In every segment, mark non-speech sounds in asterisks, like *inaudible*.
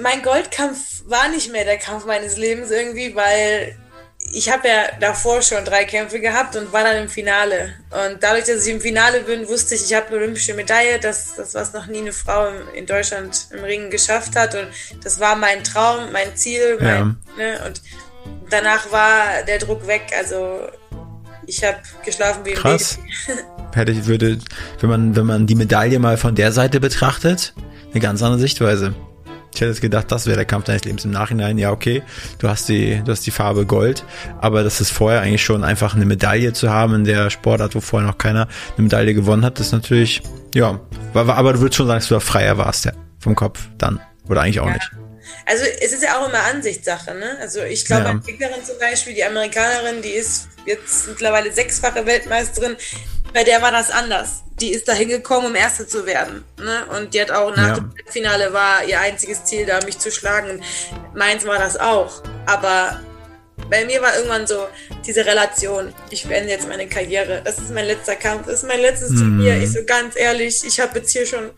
mein Goldkampf war nicht mehr der Kampf meines Lebens irgendwie, weil ich habe ja davor schon drei Kämpfe gehabt und war dann im Finale. Und dadurch, dass ich im Finale bin, wusste ich, ich habe eine olympische Medaille. Das, das was noch nie eine Frau in Deutschland im Ringen geschafft hat. Und das war mein Traum, mein Ziel. Mein, ja. ne? Und danach war der Druck weg. Also ich habe geschlafen wie ein Krass. Baby. *laughs* Hätte ich, würde, wenn man, wenn man die Medaille mal von der Seite betrachtet, eine ganz andere Sichtweise. Ich hätte jetzt gedacht, das wäre der Kampf deines Lebens im Nachhinein. Ja, okay, du hast die, du hast die Farbe Gold, aber das ist vorher eigentlich schon einfach eine Medaille zu haben in der Sportart, wo vorher noch keiner eine Medaille gewonnen hat, das ist natürlich, ja, aber du würdest schon sagen, dass du da freier warst, ja, vom Kopf dann. Oder eigentlich auch ja. nicht. Also es ist ja auch immer Ansichtssache, ne? Also ich glaube, ja. Gegnerin zum Beispiel, die Amerikanerin, die ist jetzt mittlerweile sechsfache Weltmeisterin, bei der war das anders. Die ist da hingekommen, um Erste zu werden. Ne? Und die hat auch nach ja. dem Finale war ihr einziges Ziel, da mich zu schlagen. Meins war das auch. Aber bei mir war irgendwann so diese Relation, ich beende jetzt meine Karriere, das ist mein letzter Kampf, das ist mein letztes mm. Turnier. Ich so ganz ehrlich, ich habe jetzt hier schon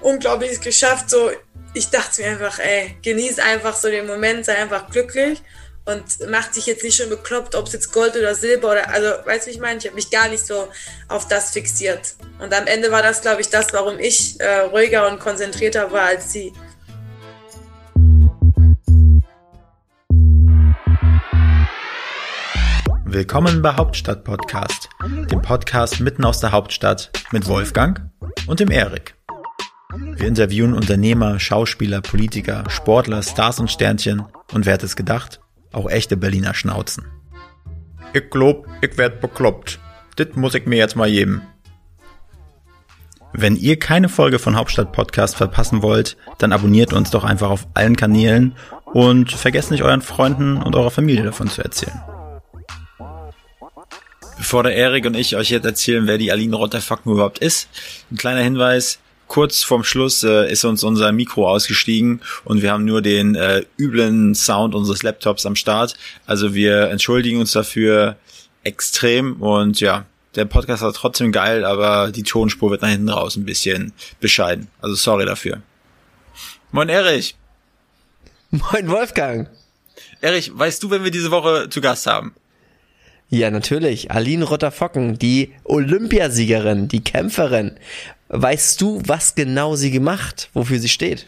Unglaubliches geschafft. So, ich dachte mir einfach, ey, genieß einfach so den Moment, sei einfach glücklich und macht sich jetzt nicht schon bekloppt, ob es jetzt Gold oder Silber oder, also, weißt du, wie ich meine? Ich habe mich gar nicht so auf das fixiert. Und am Ende war das, glaube ich, das, warum ich äh, ruhiger und konzentrierter war als sie. Willkommen bei Hauptstadt Podcast, dem Podcast mitten aus der Hauptstadt mit Wolfgang und dem Erik. Wir interviewen Unternehmer, Schauspieler, Politiker, Sportler, Stars und Sternchen und wer hätte es gedacht? Auch echte Berliner Schnauzen. Ich glaub, ich werd bekloppt. Dit muss ich mir jetzt mal geben. Wenn ihr keine Folge von Hauptstadt Podcast verpassen wollt, dann abonniert uns doch einfach auf allen Kanälen und vergesst nicht euren Freunden und eurer Familie davon zu erzählen. Bevor der Erik und ich euch jetzt erzählen, wer die Aline Rotterfucken überhaupt ist, ein kleiner Hinweis, kurz vorm Schluss äh, ist uns unser Mikro ausgestiegen und wir haben nur den äh, üblen Sound unseres Laptops am Start. Also wir entschuldigen uns dafür extrem und ja, der Podcast war trotzdem geil, aber die Tonspur wird nach hinten raus ein bisschen bescheiden. Also sorry dafür. Moin Erich. Moin Wolfgang. Erich, weißt du, wenn wir diese Woche zu Gast haben? Ja, natürlich. Aline Rotter-Focken, die Olympiasiegerin, die Kämpferin. Weißt du, was genau sie gemacht, wofür sie steht?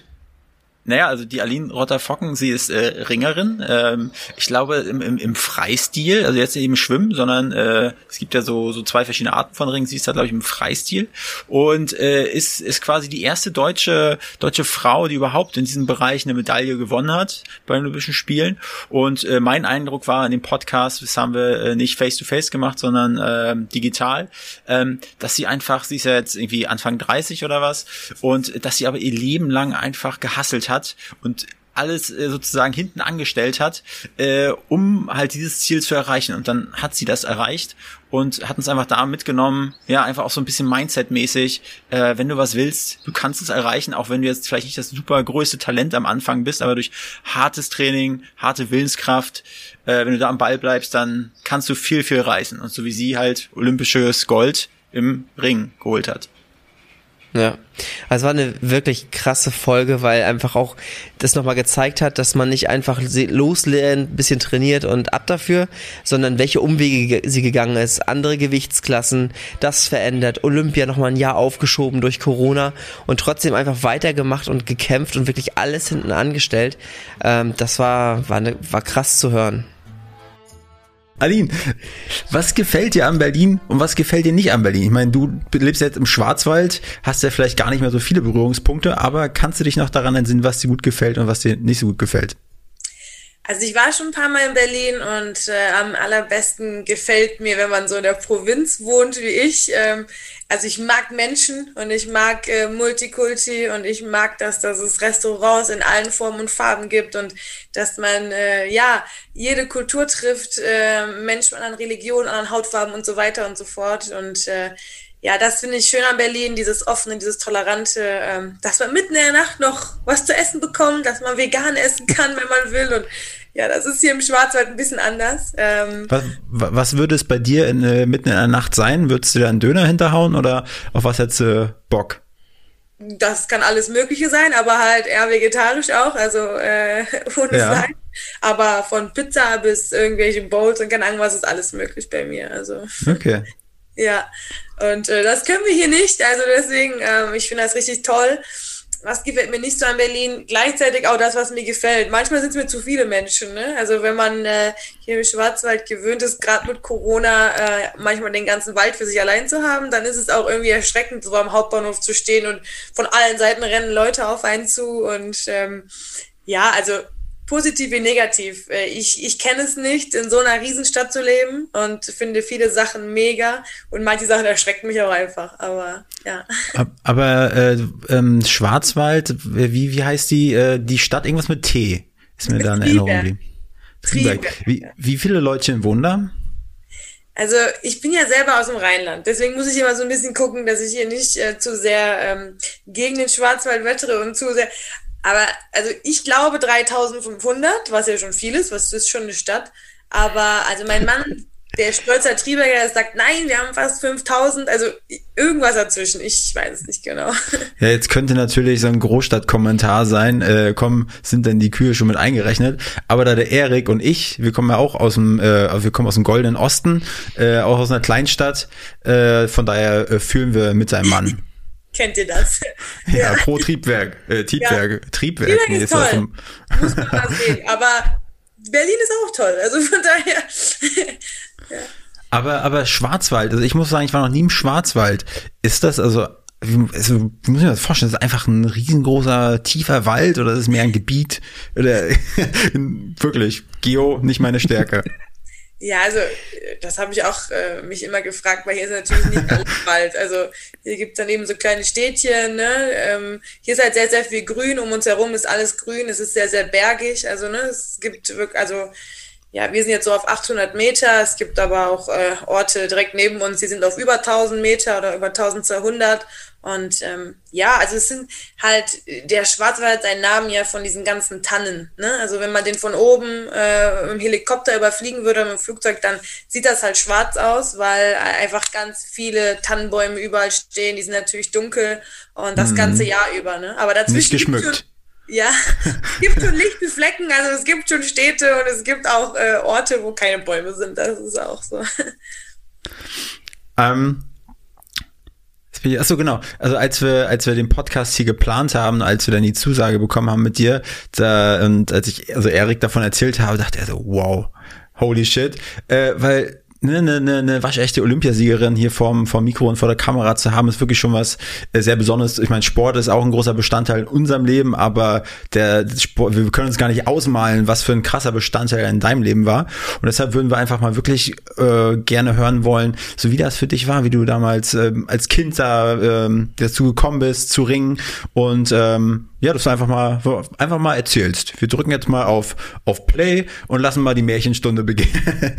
Naja, also die Aline Rotter-Focken, sie ist äh, Ringerin. Ähm, ich glaube im, im, im Freistil, also jetzt nicht im Schwimmen, sondern äh, es gibt ja so, so zwei verschiedene Arten von Ringen. Sie ist da, glaube ich, im Freistil und äh, ist, ist quasi die erste deutsche, deutsche Frau, die überhaupt in diesem Bereich eine Medaille gewonnen hat bei den Olympischen Spielen. Und äh, mein Eindruck war in dem Podcast, das haben wir äh, nicht face-to-face -face gemacht, sondern äh, digital, ähm, dass sie einfach, sie ist ja jetzt irgendwie Anfang 30 oder was, und dass sie aber ihr Leben lang einfach gehasselt hat hat und alles äh, sozusagen hinten angestellt hat, äh, um halt dieses Ziel zu erreichen. Und dann hat sie das erreicht und hat uns einfach da mitgenommen, ja, einfach auch so ein bisschen Mindset-mäßig, äh, wenn du was willst, du kannst es erreichen, auch wenn du jetzt vielleicht nicht das super größte Talent am Anfang bist, aber durch hartes Training, harte Willenskraft, äh, wenn du da am Ball bleibst, dann kannst du viel, viel reißen. Und so wie sie halt olympisches Gold im Ring geholt hat. Ja, also es war eine wirklich krasse Folge, weil einfach auch das nochmal gezeigt hat, dass man nicht einfach loslernt, bisschen trainiert und ab dafür, sondern welche Umwege sie gegangen ist, andere Gewichtsklassen, das verändert, Olympia nochmal ein Jahr aufgeschoben durch Corona und trotzdem einfach weitergemacht und gekämpft und wirklich alles hinten angestellt. Ähm, das war, war, eine, war krass zu hören. Aline, was gefällt dir an Berlin und was gefällt dir nicht an Berlin? Ich meine, du lebst jetzt im Schwarzwald, hast ja vielleicht gar nicht mehr so viele Berührungspunkte, aber kannst du dich noch daran entsinnen, was dir gut gefällt und was dir nicht so gut gefällt? Also ich war schon ein paar Mal in Berlin und äh, am allerbesten gefällt mir, wenn man so in der Provinz wohnt wie ich. Ähm, also ich mag Menschen und ich mag äh, Multikulti und ich mag das, dass es Restaurants in allen Formen und Farben gibt und dass man äh, ja jede Kultur trifft, äh, Menschen an Religionen, an Hautfarben und so weiter und so fort. Und äh, ja, das finde ich schön an Berlin, dieses offene, dieses tolerante, ähm, dass man mitten in der Nacht noch was zu essen bekommt, dass man vegan essen kann, wenn man will. Und ja, das ist hier im Schwarzwald ein bisschen anders. Ähm, was, was würde es bei dir in, äh, mitten in der Nacht sein? Würdest du da einen Döner hinterhauen oder auf was hättest du Bock? das kann alles Mögliche sein, aber halt eher vegetarisch auch, also äh, *laughs* ohne ja. Fleisch. Aber von Pizza bis irgendwelche Bowls und keine Ahnung was ist alles möglich bei mir. Also. Okay. *laughs* ja. Und äh, das können wir hier nicht. Also deswegen, ähm, ich finde das richtig toll was gefällt mir nicht so an Berlin, gleichzeitig auch das, was mir gefällt. Manchmal sind es mir zu viele Menschen. Ne? Also wenn man äh, hier im Schwarzwald gewöhnt ist, gerade mit Corona, äh, manchmal den ganzen Wald für sich allein zu haben, dann ist es auch irgendwie erschreckend, so am Hauptbahnhof zu stehen und von allen Seiten rennen Leute auf einen zu. Und ähm, ja, also positiv wie negativ. Äh, ich, ich kenne es nicht, in so einer Riesenstadt zu leben und finde viele Sachen mega und manche Sachen erschrecken mich auch einfach, aber ja. Aber äh, ähm, Schwarzwald, wie, wie heißt die, äh, die Stadt? Irgendwas mit T, ist mir da in Erinnerung geblieben. Wie, wie viele Leute wohnen da? Also ich bin ja selber aus dem Rheinland, deswegen muss ich immer so ein bisschen gucken, dass ich hier nicht äh, zu sehr ähm, gegen den Schwarzwald wettere und zu sehr. Aber also ich glaube 3500, was ja schon viel ist, was ist schon eine Stadt. Aber also mein Mann, *laughs* der stolzer Triebwerker, sagt, nein, wir haben fast 5000, also irgendwas dazwischen. Ich weiß es nicht genau. *laughs* Ja, jetzt könnte natürlich so ein Großstadtkommentar sein, äh, kommen, sind denn die Kühe schon mit eingerechnet? Aber da der Erik und ich, wir kommen ja auch aus dem, äh, wir kommen aus dem goldenen Osten, äh, auch aus einer Kleinstadt, äh, von daher äh, fühlen wir mit seinem Mann. Kennt ihr das? *laughs* Ja, ja. pro Triebwerk. Äh, Triebwerk. Ja. Triebwerk. Triebwerk nee, ist, ist toll. Muss man mal sehen. *laughs* Aber Berlin ist auch toll. Also von daher. *laughs* ja. Aber, aber Schwarzwald, also ich muss sagen, ich war noch nie im Schwarzwald. Ist das also, also wie muss ich mir das vorstellen? Ist das einfach ein riesengroßer, tiefer Wald oder ist es mehr ein Gebiet? Oder wirklich, Geo, nicht meine Stärke. Ja, also das habe ich auch äh, mich immer gefragt, weil hier ist natürlich nicht alles *laughs* Wald. Also hier gibt es dann eben so kleine Städtchen. Ne? Ähm, hier ist halt sehr, sehr viel Grün. Um uns herum ist alles grün. Es ist sehr, sehr bergig. Also ne, es gibt wirklich, also ja, wir sind jetzt so auf 800 Meter. Es gibt aber auch äh, Orte direkt neben uns, die sind auf über 1000 Meter oder über 1200. Und ähm, ja, also es sind halt, der Schwarzwald seinen Namen ja von diesen ganzen Tannen. Ne? Also wenn man den von oben äh, im Helikopter überfliegen würde, mit dem Flugzeug, dann sieht das halt schwarz aus, weil einfach ganz viele Tannenbäume überall stehen. Die sind natürlich dunkel und das mhm. ganze Jahr über. Ne? Aber dazwischen. Nicht geschmückt. Ja, *laughs* es gibt schon lichte Flecken, also es gibt schon Städte und es gibt auch äh, Orte, wo keine Bäume sind. Das ist auch so. *laughs* Ähm, Achso, genau. Also als wir, als wir den Podcast hier geplant haben, als wir dann die Zusage bekommen haben mit dir, da, und als ich, also Erik davon erzählt habe, dachte er so, wow, holy shit. Äh, weil eine, eine, eine waschechte Olympiasiegerin hier vorm, vorm Mikro und vor der Kamera zu haben, ist wirklich schon was äh, sehr Besonderes. Ich meine, Sport ist auch ein großer Bestandteil in unserem Leben, aber der Sport, wir können uns gar nicht ausmalen, was für ein krasser Bestandteil in deinem Leben war. Und deshalb würden wir einfach mal wirklich äh, gerne hören wollen, so wie das für dich war, wie du damals äh, als Kind da äh, dazu gekommen bist, zu ringen und ähm, ja, dass du einfach mal, einfach mal erzählst. Wir drücken jetzt mal auf, auf Play und lassen mal die Märchenstunde beginnen. *laughs*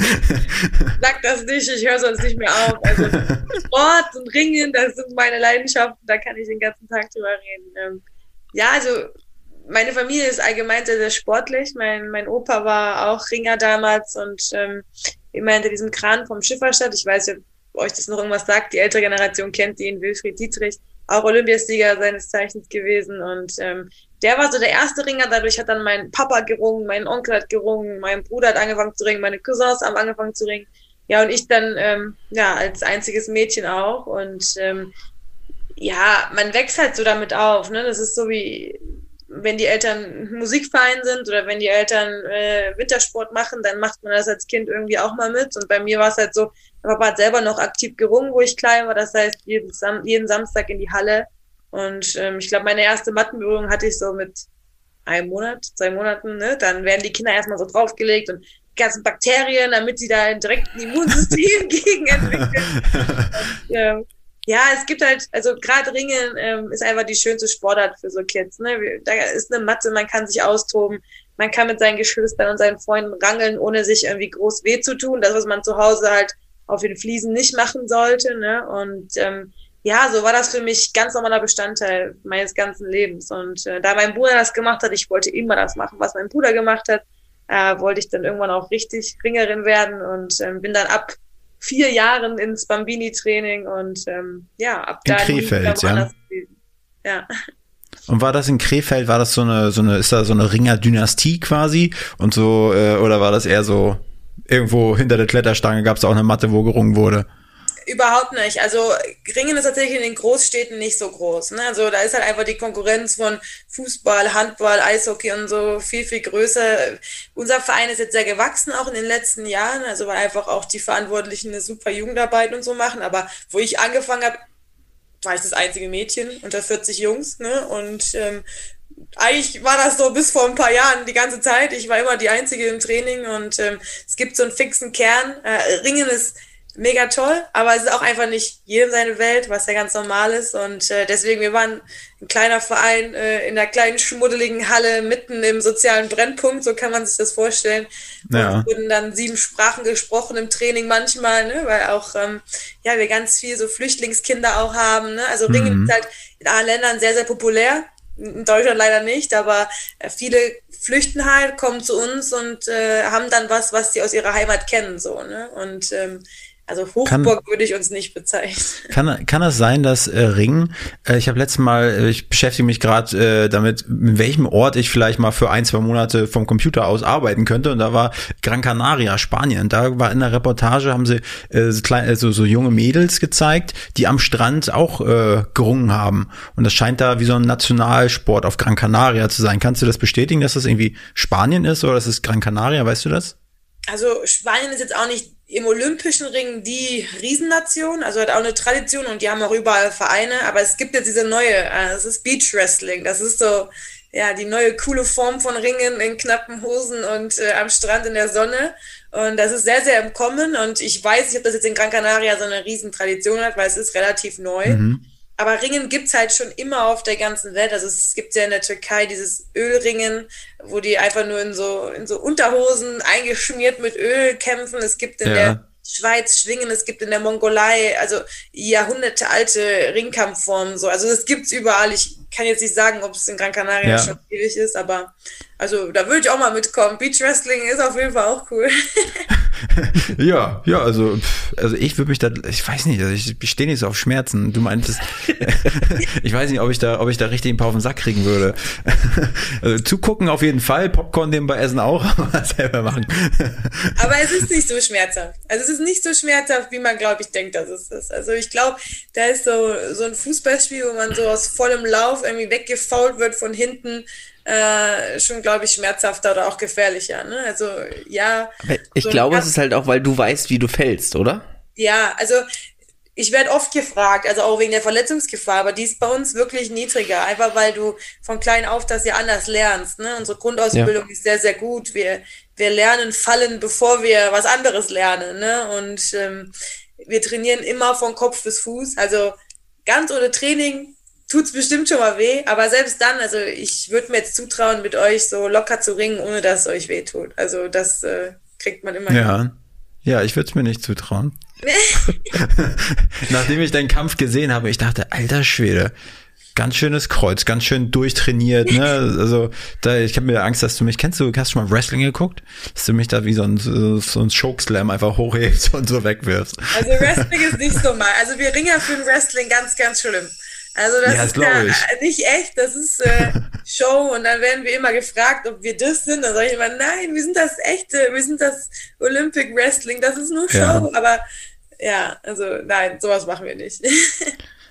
Sag das nicht, ich höre sonst nicht mehr auf. Also Sport und Ringen, das sind meine Leidenschaften, da kann ich den ganzen Tag drüber reden. Ähm, ja, also meine Familie ist allgemein sehr, sehr sportlich. Mein, mein Opa war auch Ringer damals und ähm, immer hinter diesem Kran vom Schifferstadt. Ich weiß ob euch das noch irgendwas sagt. Die ältere Generation kennt ihn, Wilfried Dietrich auch Olympiasieger seines Zeichens gewesen und ähm, der war so der erste Ringer. Dadurch hat dann mein Papa gerungen, mein Onkel hat gerungen, mein Bruder hat angefangen zu ringen, meine Cousins haben angefangen zu ringen. Ja, und ich dann ähm, ja als einziges Mädchen auch. Und ähm, ja, man wächst halt so damit auf. Ne? Das ist so wie wenn die Eltern Musikverein sind oder wenn die Eltern äh, Wintersport machen, dann macht man das als Kind irgendwie auch mal mit. Und bei mir war es halt so, Papa hat selber noch aktiv gerungen, wo ich klein war. Das heißt, jeden, Sam jeden Samstag in die Halle. Und ähm, ich glaube, meine erste Mattenberührung hatte ich so mit einem Monat, zwei Monaten. Ne? Dann werden die Kinder erstmal so draufgelegt und die ganzen Bakterien, damit sie da direkt ein Immunsystem *laughs* gegen entwickeln. Und, äh, ja, es gibt halt, also gerade Ringen ähm, ist einfach die schönste Sportart für so Kids. Ne? Da ist eine Matte, man kann sich austoben, man kann mit seinen Geschwistern und seinen Freunden rangeln, ohne sich irgendwie groß weh zu tun. Das, was man zu Hause halt auf den Fliesen nicht machen sollte. Ne? Und ähm, ja, so war das für mich ganz normaler Bestandteil meines ganzen Lebens. Und äh, da mein Bruder das gemacht hat, ich wollte immer das machen, was mein Bruder gemacht hat, äh, wollte ich dann irgendwann auch richtig Ringerin werden und ähm, bin dann ab vier Jahren ins Bambini-Training und ähm, ja, ab da. In Krefeld, ja. ja. Und war das in Krefeld, war das so eine, so eine, ist da so eine Ringer-Dynastie quasi? Und so, äh, oder war das eher so, irgendwo hinter der Kletterstange gab es auch eine Matte, wo gerungen wurde? Überhaupt nicht. Also Ringen ist tatsächlich in den Großstädten nicht so groß. Ne? Also da ist halt einfach die Konkurrenz von Fußball, Handball, Eishockey und so viel, viel größer. Unser Verein ist jetzt sehr gewachsen, auch in den letzten Jahren. Also weil einfach auch die Verantwortlichen eine super Jugendarbeit und so machen. Aber wo ich angefangen habe, war ich das einzige Mädchen unter 40 Jungs. Ne? Und ähm, eigentlich war das so bis vor ein paar Jahren die ganze Zeit. Ich war immer die Einzige im Training und ähm, es gibt so einen fixen Kern. Äh, Ringen ist mega toll, aber es ist auch einfach nicht jedem seine Welt, was ja ganz normal ist. Und äh, deswegen, wir waren ein kleiner Verein äh, in einer kleinen schmuddeligen Halle mitten im sozialen Brennpunkt, so kann man sich das vorstellen. Ja. Und wurden dann sieben Sprachen gesprochen im Training manchmal, ne? weil auch ähm, ja wir ganz viel so Flüchtlingskinder auch haben. Ne? Also Ringen mhm. ist halt in anderen Ländern sehr, sehr populär. In Deutschland leider nicht, aber äh, viele flüchten halt, kommen zu uns und äh, haben dann was, was sie aus ihrer Heimat kennen, so, ne? Und ähm, also Hochburg kann, würde ich uns nicht bezeichnen. Kann, kann es sein, dass äh, Ring, äh, ich habe letztes Mal, äh, ich beschäftige mich gerade äh, damit, in welchem Ort ich vielleicht mal für ein, zwei Monate vom Computer aus arbeiten könnte. Und da war Gran Canaria, Spanien. Da war in der Reportage, haben sie äh, so, klein, äh, so, so junge Mädels gezeigt, die am Strand auch äh, gerungen haben. Und das scheint da wie so ein Nationalsport auf Gran Canaria zu sein. Kannst du das bestätigen, dass das irgendwie Spanien ist oder dass es Gran Canaria? Weißt du das? Also Spanien ist jetzt auch nicht im Olympischen Ring die Riesennation, also hat auch eine Tradition und die haben auch überall Vereine, aber es gibt jetzt diese neue, äh, das ist Beach Wrestling, das ist so, ja, die neue coole Form von Ringen in knappen Hosen und äh, am Strand in der Sonne. Und das ist sehr, sehr im Kommen. Und ich weiß nicht, ob das jetzt in Gran Canaria so eine Riesentradition hat, weil es ist relativ neu. Mhm. Aber Ringen gibt's halt schon immer auf der ganzen Welt. Also es gibt ja in der Türkei dieses Ölringen, wo die einfach nur in so, in so Unterhosen eingeschmiert mit Öl kämpfen. Es gibt in ja. der Schweiz Schwingen, es gibt in der Mongolei, also jahrhundertealte Ringkampfformen. So. Also das gibt's überall. Ich kann jetzt nicht sagen, ob es in Gran Canaria ja. schon ewig ist, aber also da würde ich auch mal mitkommen. Beach Wrestling ist auf jeden Fall auch cool. *laughs* ja, ja, also, also ich würde mich da, ich weiß nicht, also ich, ich stehe nicht so auf Schmerzen. Du meintest, *laughs* *laughs* ich weiß nicht, ob ich da, ob ich da richtig ein paar auf den Sack kriegen würde. also zugucken auf jeden Fall, Popcorn nebenbei essen auch, aber selber machen. aber es ist nicht so schmerzhaft. Also es ist nicht so schmerzhaft, wie man, glaube ich, denkt, dass es ist. Also ich glaube, da ist so, so ein Fußballspiel, wo man so aus vollem Lauf irgendwie weggefault wird von hinten äh, schon, glaube ich, schmerzhafter oder auch gefährlicher. Ne? Also ja. ich so glaube, es ist halt auch, weil du weißt, wie du fällst, oder? Ja, also ich werde oft gefragt, also auch wegen der Verletzungsgefahr, aber die ist bei uns wirklich niedriger, einfach weil du von klein auf das ja anders lernst. Ne? Unsere Grundausbildung ja. ist sehr, sehr gut. Wir, wir lernen fallen, bevor wir was anderes lernen. Ne? Und ähm, wir trainieren immer von Kopf bis Fuß. Also ganz ohne Training tut es bestimmt schon mal weh, aber selbst dann, also ich würde mir jetzt zutrauen, mit euch so locker zu ringen, ohne dass es euch weh tut. Also das äh, kriegt man immer. Ja, hin. ja, ich würde es mir nicht zutrauen. *laughs* Nachdem ich deinen Kampf gesehen habe, ich dachte, alter Schwede, ganz schönes Kreuz, ganz schön durchtrainiert, ne? *laughs* Also da, ich habe mir Angst, dass du mich kennst. Du hast schon mal Wrestling geguckt, dass du mich da wie so ein so ein Chokeslam einfach hochhebst *laughs* und so wegwirfst. Also Wrestling ist nicht so mal. Also wir Ringer führen Wrestling ganz, ganz schlimm. Also das ja, ist ja nicht echt, das ist äh, *laughs* Show und dann werden wir immer gefragt, ob wir das sind. Dann sage ich immer, nein, wir sind das echte, wir sind das Olympic Wrestling, das ist nur Show. Ja. Aber ja, also nein, sowas machen wir nicht. *laughs*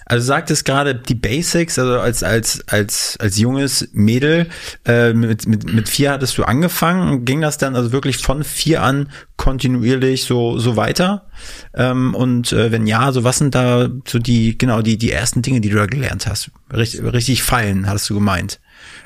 Also sagt es gerade die Basics, also als als als als junges Mädel äh, mit mit mit vier hattest du angefangen, ging das dann also wirklich von vier an kontinuierlich so so weiter? Ähm, und äh, wenn ja, so was sind da so die genau die die ersten Dinge, die du da gelernt hast? Richtig, richtig fallen, hast du gemeint?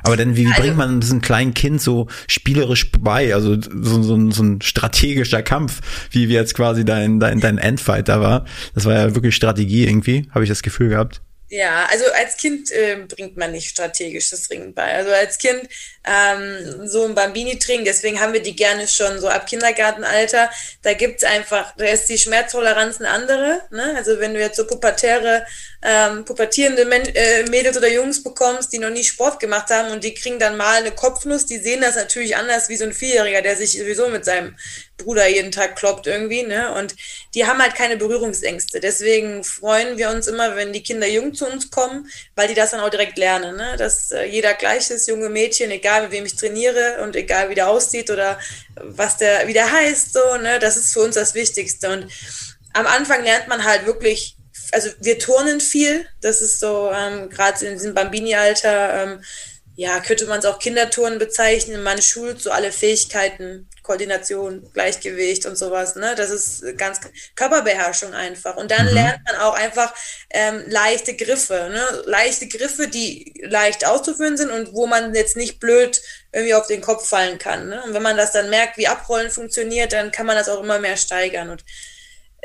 Aber denn wie, wie also, bringt man diesem kleinen Kind so spielerisch bei? Also so, so, so ein strategischer Kampf, wie, wie jetzt quasi dein, dein, dein Endfight da war. Das war ja wirklich Strategie irgendwie, habe ich das Gefühl gehabt. Ja, also als Kind äh, bringt man nicht strategisches Ringen bei. Also als Kind ähm, so ein Bambini-Training, deswegen haben wir die gerne schon so ab Kindergartenalter. Da gibt's einfach, da ist die Schmerztoleranz eine andere. Ne? Also wenn du jetzt so pubertäre, ähm, pubertierende Men äh, Mädels oder Jungs bekommst, die noch nie Sport gemacht haben und die kriegen dann mal eine Kopfnuss, die sehen das natürlich anders wie so ein Vierjähriger, der sich sowieso mit seinem Bruder jeden Tag kloppt irgendwie, ne? Und die haben halt keine Berührungsängste. Deswegen freuen wir uns immer, wenn die Kinder jung zu uns kommen, weil die das dann auch direkt lernen, ne? dass äh, jeder gleich ist, junge Mädchen, egal mit wem ich trainiere und egal wie der aussieht oder was der, wie der heißt, so, ne? das ist für uns das Wichtigste. Und am Anfang lernt man halt wirklich, also wir turnen viel, das ist so, ähm, gerade in diesem Bambini-Alter, ähm, ja, könnte man es auch Kindertouren bezeichnen. Man schult so alle Fähigkeiten, Koordination, Gleichgewicht und sowas. Ne? Das ist ganz Körperbeherrschung einfach. Und dann mhm. lernt man auch einfach ähm, leichte Griffe. Ne? Leichte Griffe, die leicht auszuführen sind und wo man jetzt nicht blöd irgendwie auf den Kopf fallen kann. Ne? Und wenn man das dann merkt, wie Abrollen funktioniert, dann kann man das auch immer mehr steigern. Und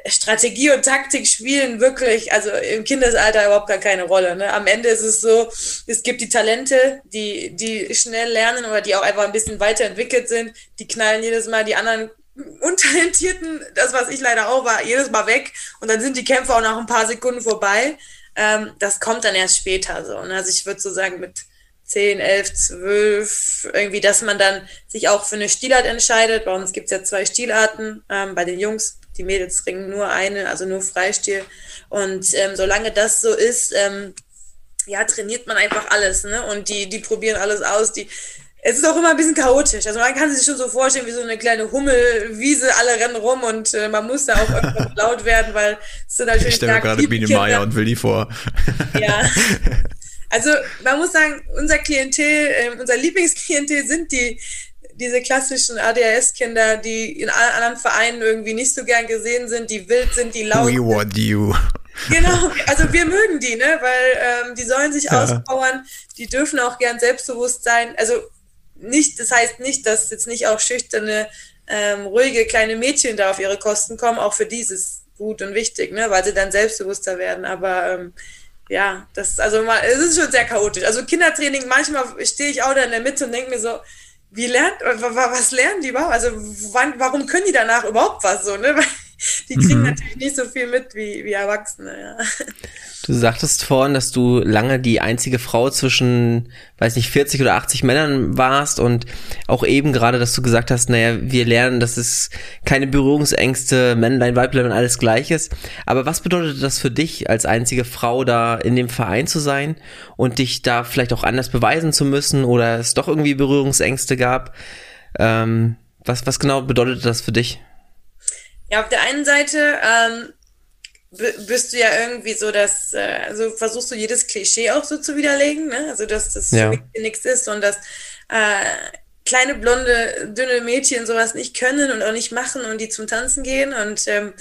Strategie und Taktik spielen wirklich, also im Kindesalter überhaupt gar keine Rolle. Ne? Am Ende ist es so, es gibt die Talente, die, die schnell lernen oder die auch einfach ein bisschen weiterentwickelt sind, die knallen jedes Mal die anderen Untalentierten, das was ich leider auch war, jedes Mal weg und dann sind die Kämpfe auch nach ein paar Sekunden vorbei. Ähm, das kommt dann erst später so. Ne? Also ich würde so sagen, mit 10, 11, 12, irgendwie, dass man dann sich auch für eine Stilart entscheidet. Bei uns gibt es ja zwei Stilarten, ähm, bei den Jungs die Mädels ringen nur eine, also nur Freistil. Und ähm, solange das so ist, ähm, ja, trainiert man einfach alles, ne? Und die, die probieren alles aus. Die, es ist auch immer ein bisschen chaotisch. Also man kann sich schon so vorstellen, wie so eine kleine Hummelwiese, alle rennen rum und äh, man muss da auch irgendwann *laughs* laut werden, weil es sind natürlich. Ich stelle mir gerade Biene Meier und will die vor. *laughs* Ja. Also man muss sagen, unser Klientel, äh, unser Lieblingsklientel sind die diese klassischen ADHS-Kinder, die in allen anderen Vereinen irgendwie nicht so gern gesehen sind, die wild sind, die laut We want you. Genau, also wir mögen die, ne? Weil ähm, die sollen sich ja. auspowern, die dürfen auch gern selbstbewusst sein. Also nicht, das heißt nicht, dass jetzt nicht auch schüchterne, ähm, ruhige kleine Mädchen da auf ihre Kosten kommen, auch für dieses gut und wichtig, ne? Weil sie dann selbstbewusster werden. Aber ähm, ja, das also mal, es ist schon sehr chaotisch. Also Kindertraining, manchmal stehe ich auch da in der Mitte und denke mir so, wie lernt, was lernen die überhaupt? Also wann, warum können die danach überhaupt was so, ne? *laughs* Die kriegen mhm. natürlich nicht so viel mit wie, wie Erwachsene, ja. Du sagtest vorhin, dass du lange die einzige Frau zwischen, weiß nicht, 40 oder 80 Männern warst und auch eben gerade, dass du gesagt hast, naja, wir lernen, dass es keine Berührungsängste, Männlein, Weiblein, alles gleich ist. Aber was bedeutet das für dich, als einzige Frau da in dem Verein zu sein und dich da vielleicht auch anders beweisen zu müssen oder es doch irgendwie Berührungsängste gab? Ähm, was, was genau bedeutet das für dich? Ja, auf der einen Seite ähm, bist du ja irgendwie so, dass, äh, also versuchst du jedes Klischee auch so zu widerlegen, ne? Also dass das ja. nichts ist und dass äh, kleine blonde, dünne Mädchen sowas nicht können und auch nicht machen und die zum Tanzen gehen und ähm,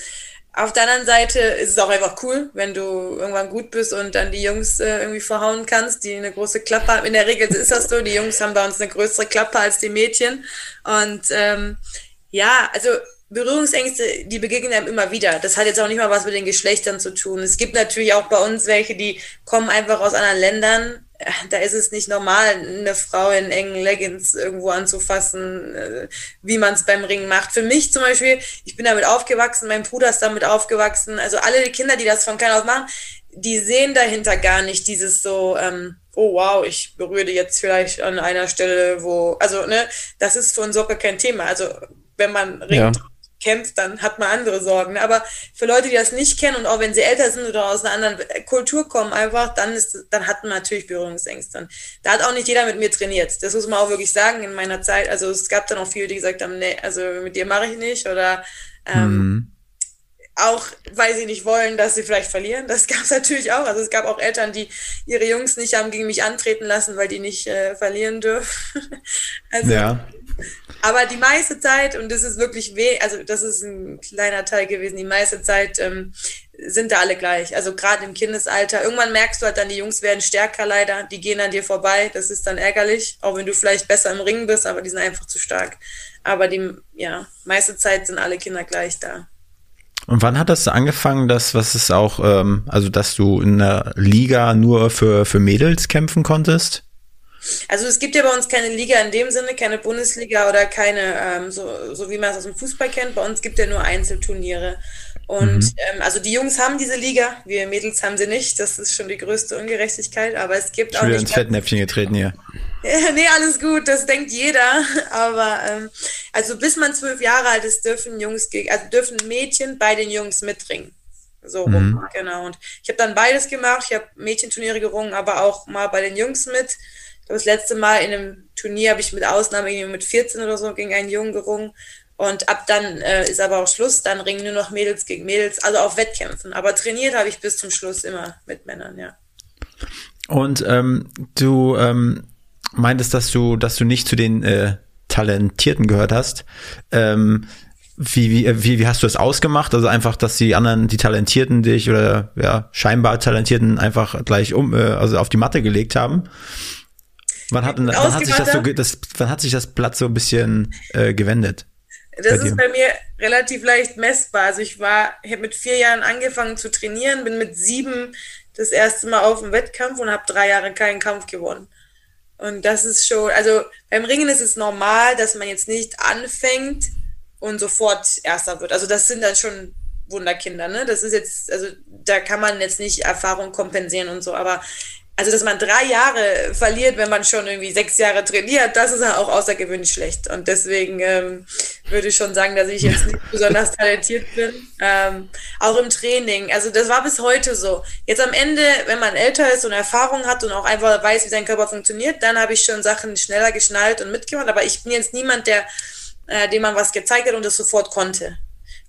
auf der anderen Seite ist es auch einfach cool, wenn du irgendwann gut bist und dann die Jungs äh, irgendwie verhauen kannst, die eine große Klappe haben. In der Regel ist das so, die Jungs haben bei uns eine größere Klappe als die Mädchen. Und ähm, ja, also Berührungsängste, die begegnen einem immer wieder. Das hat jetzt auch nicht mal was mit den Geschlechtern zu tun. Es gibt natürlich auch bei uns welche, die kommen einfach aus anderen Ländern. Da ist es nicht normal, eine Frau in engen Leggings irgendwo anzufassen, äh, wie man es beim Ringen macht. Für mich zum Beispiel, ich bin damit aufgewachsen, mein Bruder ist damit aufgewachsen. Also alle die Kinder, die das von klein auf machen, die sehen dahinter gar nicht dieses so, ähm, oh wow, ich berühre jetzt vielleicht an einer Stelle, wo, also ne, das ist für uns Soccer kein Thema. Also wenn man ringt, ja kennt, dann hat man andere Sorgen. Aber für Leute, die das nicht kennen und auch wenn sie älter sind oder aus einer anderen Kultur kommen, einfach, dann ist, dann hat man natürlich Berührungsängste. Und da hat auch nicht jeder mit mir trainiert. Das muss man auch wirklich sagen in meiner Zeit. Also es gab dann auch viele, die gesagt haben, nee, also mit dir mache ich nicht oder ähm, mhm. auch, weil sie nicht wollen, dass sie vielleicht verlieren. Das *laughs* gab es natürlich auch. Also es gab auch Eltern, die ihre Jungs nicht haben gegen mich antreten lassen, weil die nicht äh, verlieren dürfen. *laughs* also ja aber die meiste Zeit, und das ist wirklich weh, also das ist ein kleiner Teil gewesen, die meiste Zeit ähm, sind da alle gleich. Also gerade im Kindesalter. Irgendwann merkst du halt dann, die Jungs werden stärker leider, die gehen an dir vorbei. Das ist dann ärgerlich, auch wenn du vielleicht besser im Ringen bist, aber die sind einfach zu stark. Aber die, ja, meiste Zeit sind alle Kinder gleich da. Und wann hat das angefangen, dass, was ist auch, ähm, also dass du in der Liga nur für, für Mädels kämpfen konntest? Also es gibt ja bei uns keine Liga in dem Sinne, keine Bundesliga oder keine, ähm, so, so wie man es aus dem Fußball kennt. Bei uns gibt ja nur Einzelturniere. Und mhm. ähm, also die Jungs haben diese Liga, wir Mädels haben sie nicht. Das ist schon die größte Ungerechtigkeit. Aber es gibt ich auch. Ich ins Fettnäpfchen getreten hier. *laughs* nee, alles gut, das denkt jeder. *laughs* Aber ähm, also bis man zwölf Jahre alt ist, dürfen Jungs gegen, also dürfen Mädchen bei den Jungs mitringen. So mhm. rum, genau. Und ich habe dann beides gemacht. Ich habe Mädchenturniere gerungen, aber auch mal bei den Jungs mit. Das letzte Mal in einem Turnier habe ich mit Ausnahme mit 14 oder so gegen einen Jungen gerungen. Und ab dann äh, ist aber auch Schluss. Dann ringen nur noch Mädels gegen Mädels, also auf Wettkämpfen. Aber trainiert habe ich bis zum Schluss immer mit Männern, ja. Und ähm, du ähm, meintest, dass du, dass du nicht zu den äh, Talentierten gehört hast. Ähm, wie, wie, wie, wie hast du das ausgemacht? Also einfach, dass die anderen, die Talentierten dich oder ja, scheinbar Talentierten einfach gleich um, äh, also auf die Matte gelegt haben. Wann hat, wann hat sich das so, das, wann hat sich das Blatt so ein bisschen äh, gewendet? Das bei ist bei mir relativ leicht messbar. Also ich war, ich habe mit vier Jahren angefangen zu trainieren, bin mit sieben das erste Mal auf dem Wettkampf und habe drei Jahre keinen Kampf gewonnen. Und das ist schon, also beim Ringen ist es normal, dass man jetzt nicht anfängt, und sofort Erster wird. Also das sind dann schon Wunderkinder, ne? Das ist jetzt, also da kann man jetzt nicht Erfahrung kompensieren und so, aber also dass man drei Jahre verliert, wenn man schon irgendwie sechs Jahre trainiert, das ist ja auch außergewöhnlich schlecht. Und deswegen ähm, würde ich schon sagen, dass ich jetzt nicht *laughs* besonders talentiert bin. Ähm, auch im Training. Also das war bis heute so. Jetzt am Ende, wenn man älter ist und Erfahrung hat und auch einfach weiß, wie sein Körper funktioniert, dann habe ich schon Sachen schneller geschnallt und mitgemacht. Aber ich bin jetzt niemand, der äh, dem man was gezeigt hat und das sofort konnte.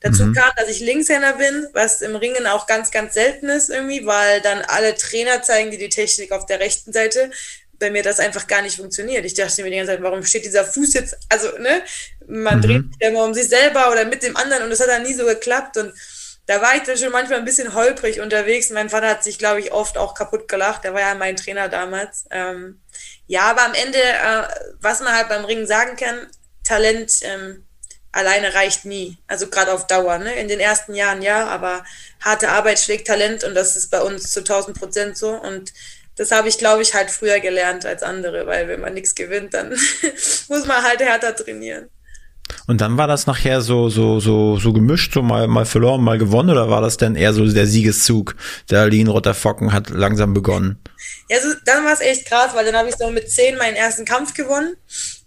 Dazu mhm. kam, dass ich Linkshänder bin, was im Ringen auch ganz, ganz selten ist irgendwie, weil dann alle Trainer zeigen dir die Technik auf der rechten Seite. Bei mir das einfach gar nicht funktioniert. Ich dachte mir die ganze Zeit, warum steht dieser Fuß jetzt, also, ne, man mhm. dreht sich immer um sich selber oder mit dem anderen und das hat dann nie so geklappt und da war ich dann schon manchmal ein bisschen holprig unterwegs. Mein Vater hat sich, glaube ich, oft auch kaputt gelacht. Der war ja mein Trainer damals. Ähm, ja, aber am Ende, äh, was man halt beim Ringen sagen kann, Talent ähm, alleine reicht nie. Also gerade auf Dauer. Ne? In den ersten Jahren ja, aber harte Arbeit schlägt Talent und das ist bei uns zu 1000 Prozent so. Und das habe ich, glaube ich, halt früher gelernt als andere, weil wenn man nichts gewinnt, dann *laughs* muss man halt härter trainieren. Und dann war das nachher so, so, so, so gemischt, so mal, mal verloren, mal gewonnen, oder war das denn eher so der Siegeszug? Der Rotter Focken hat langsam begonnen. Ja, so, dann war es echt krass, weil dann habe ich so mit zehn meinen ersten Kampf gewonnen.